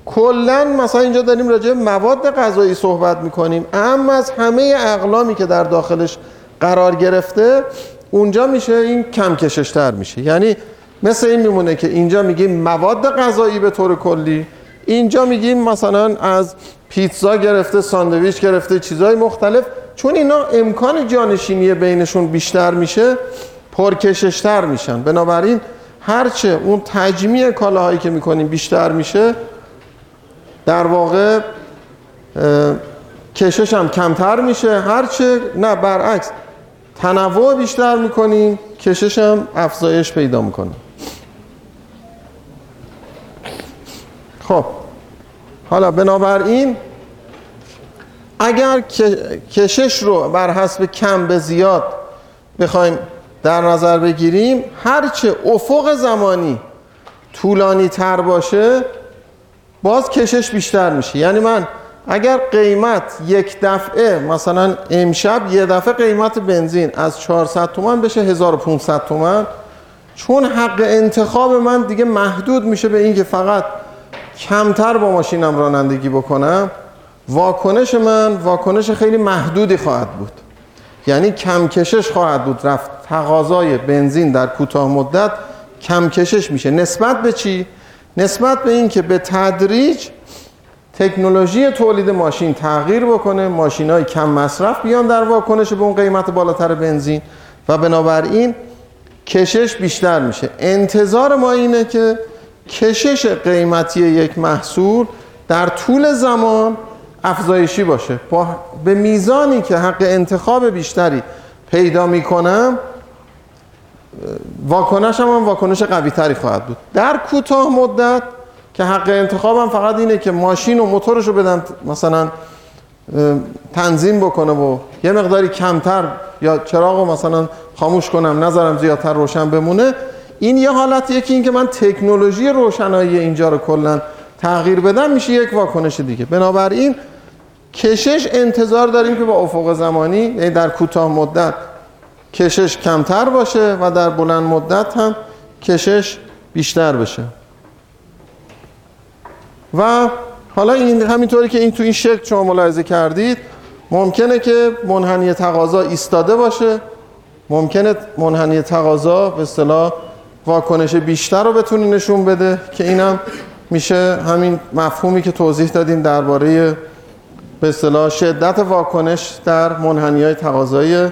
کلا مثلا اینجا داریم راجع مواد غذایی صحبت می‌کنیم اما از همه اقلامی که در داخلش قرار گرفته اونجا میشه این کم کششتر میشه. یعنی مثل این میمونه که اینجا میگیم مواد غذایی به طور کلی اینجا میگیم مثلا از پیتزا گرفته ساندویچ گرفته چیزهای مختلف. چون اینا امکان جانشینی بینشون بیشتر میشه پرکششتر میشن. بنابراین هرچه اون تجمیع کالاهایی که می‌کنیم بیشتر میشه در واقع کشش هم کمتر میشه. هرچه نه برعکس تنوع بیشتر می‌کنیم کشش هم افزایش پیدا می‌کنیم خب حالا بنابراین اگر کشش رو بر حسب کم به زیاد بخوایم در نظر بگیریم هرچه افق زمانی طولانی تر باشه باز کشش بیشتر میشه. یعنی من اگر قیمت یک دفعه مثلا امشب یه دفعه قیمت بنزین از 400 تومن بشه 1500 تومن چون حق انتخاب من دیگه محدود میشه به اینکه فقط کمتر با ماشینم رانندگی بکنم واکنش من واکنش خیلی محدودی خواهد بود. یعنی کم کشش خواهد بود رفت. تقاضای بنزین در کوتاه مدت کم کشش میشه. نسبت به چی؟ نسبت به اینکه به تدریج تکنولوژی تولید ماشین تغییر بکنه ماشین های کم مصرف بیان در واکنش به اون قیمت بالاتر بنزین و بنابراین کشش بیشتر میشه. انتظار ما اینه که کشش قیمتی یک محصول در طول زمان افزایشی باشه. با به میزانی که حق انتخاب بیشتری پیدا می‌کنم واکنش هم, واکنش قوی تری خواهد بود. در کوتاه مدت که حق انتخابم فقط اینه که ماشین و موتورش رو بدم مثلا تنظیم بکنه و یه مقداری کمتر یا چراغ رو مثلا خاموش کنم نذارم زیادتر روشن بمونه. این یه حالت یکی این که من تکنولوژی روشنایی اینجا رو کلا تغییر بدم میشه یک واکنش دیگه. بنابراین کشش انتظار داریم که با افق زمانی یعنی در کوتاه مدت کشش کمتر باشه و در بلند مدت هم کشش بیشتر بشه. و حالا این همینطوری که این تو این شکل شما ملاحظه کردید ممکنه که منحنی تقاضا ایستاده باشه. ممکنه منحنی تقاضا به اصطلاح واکنش بیشتر رو بتونه نشون بده که اینم میشه همین مفهومی که توضیح دادیم درباره به اصطلاح شدت واکنش در منحنی های تقاضایی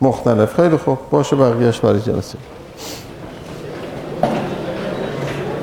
مختلف. خیلی خوب. باشه بقیهش برای جلسه.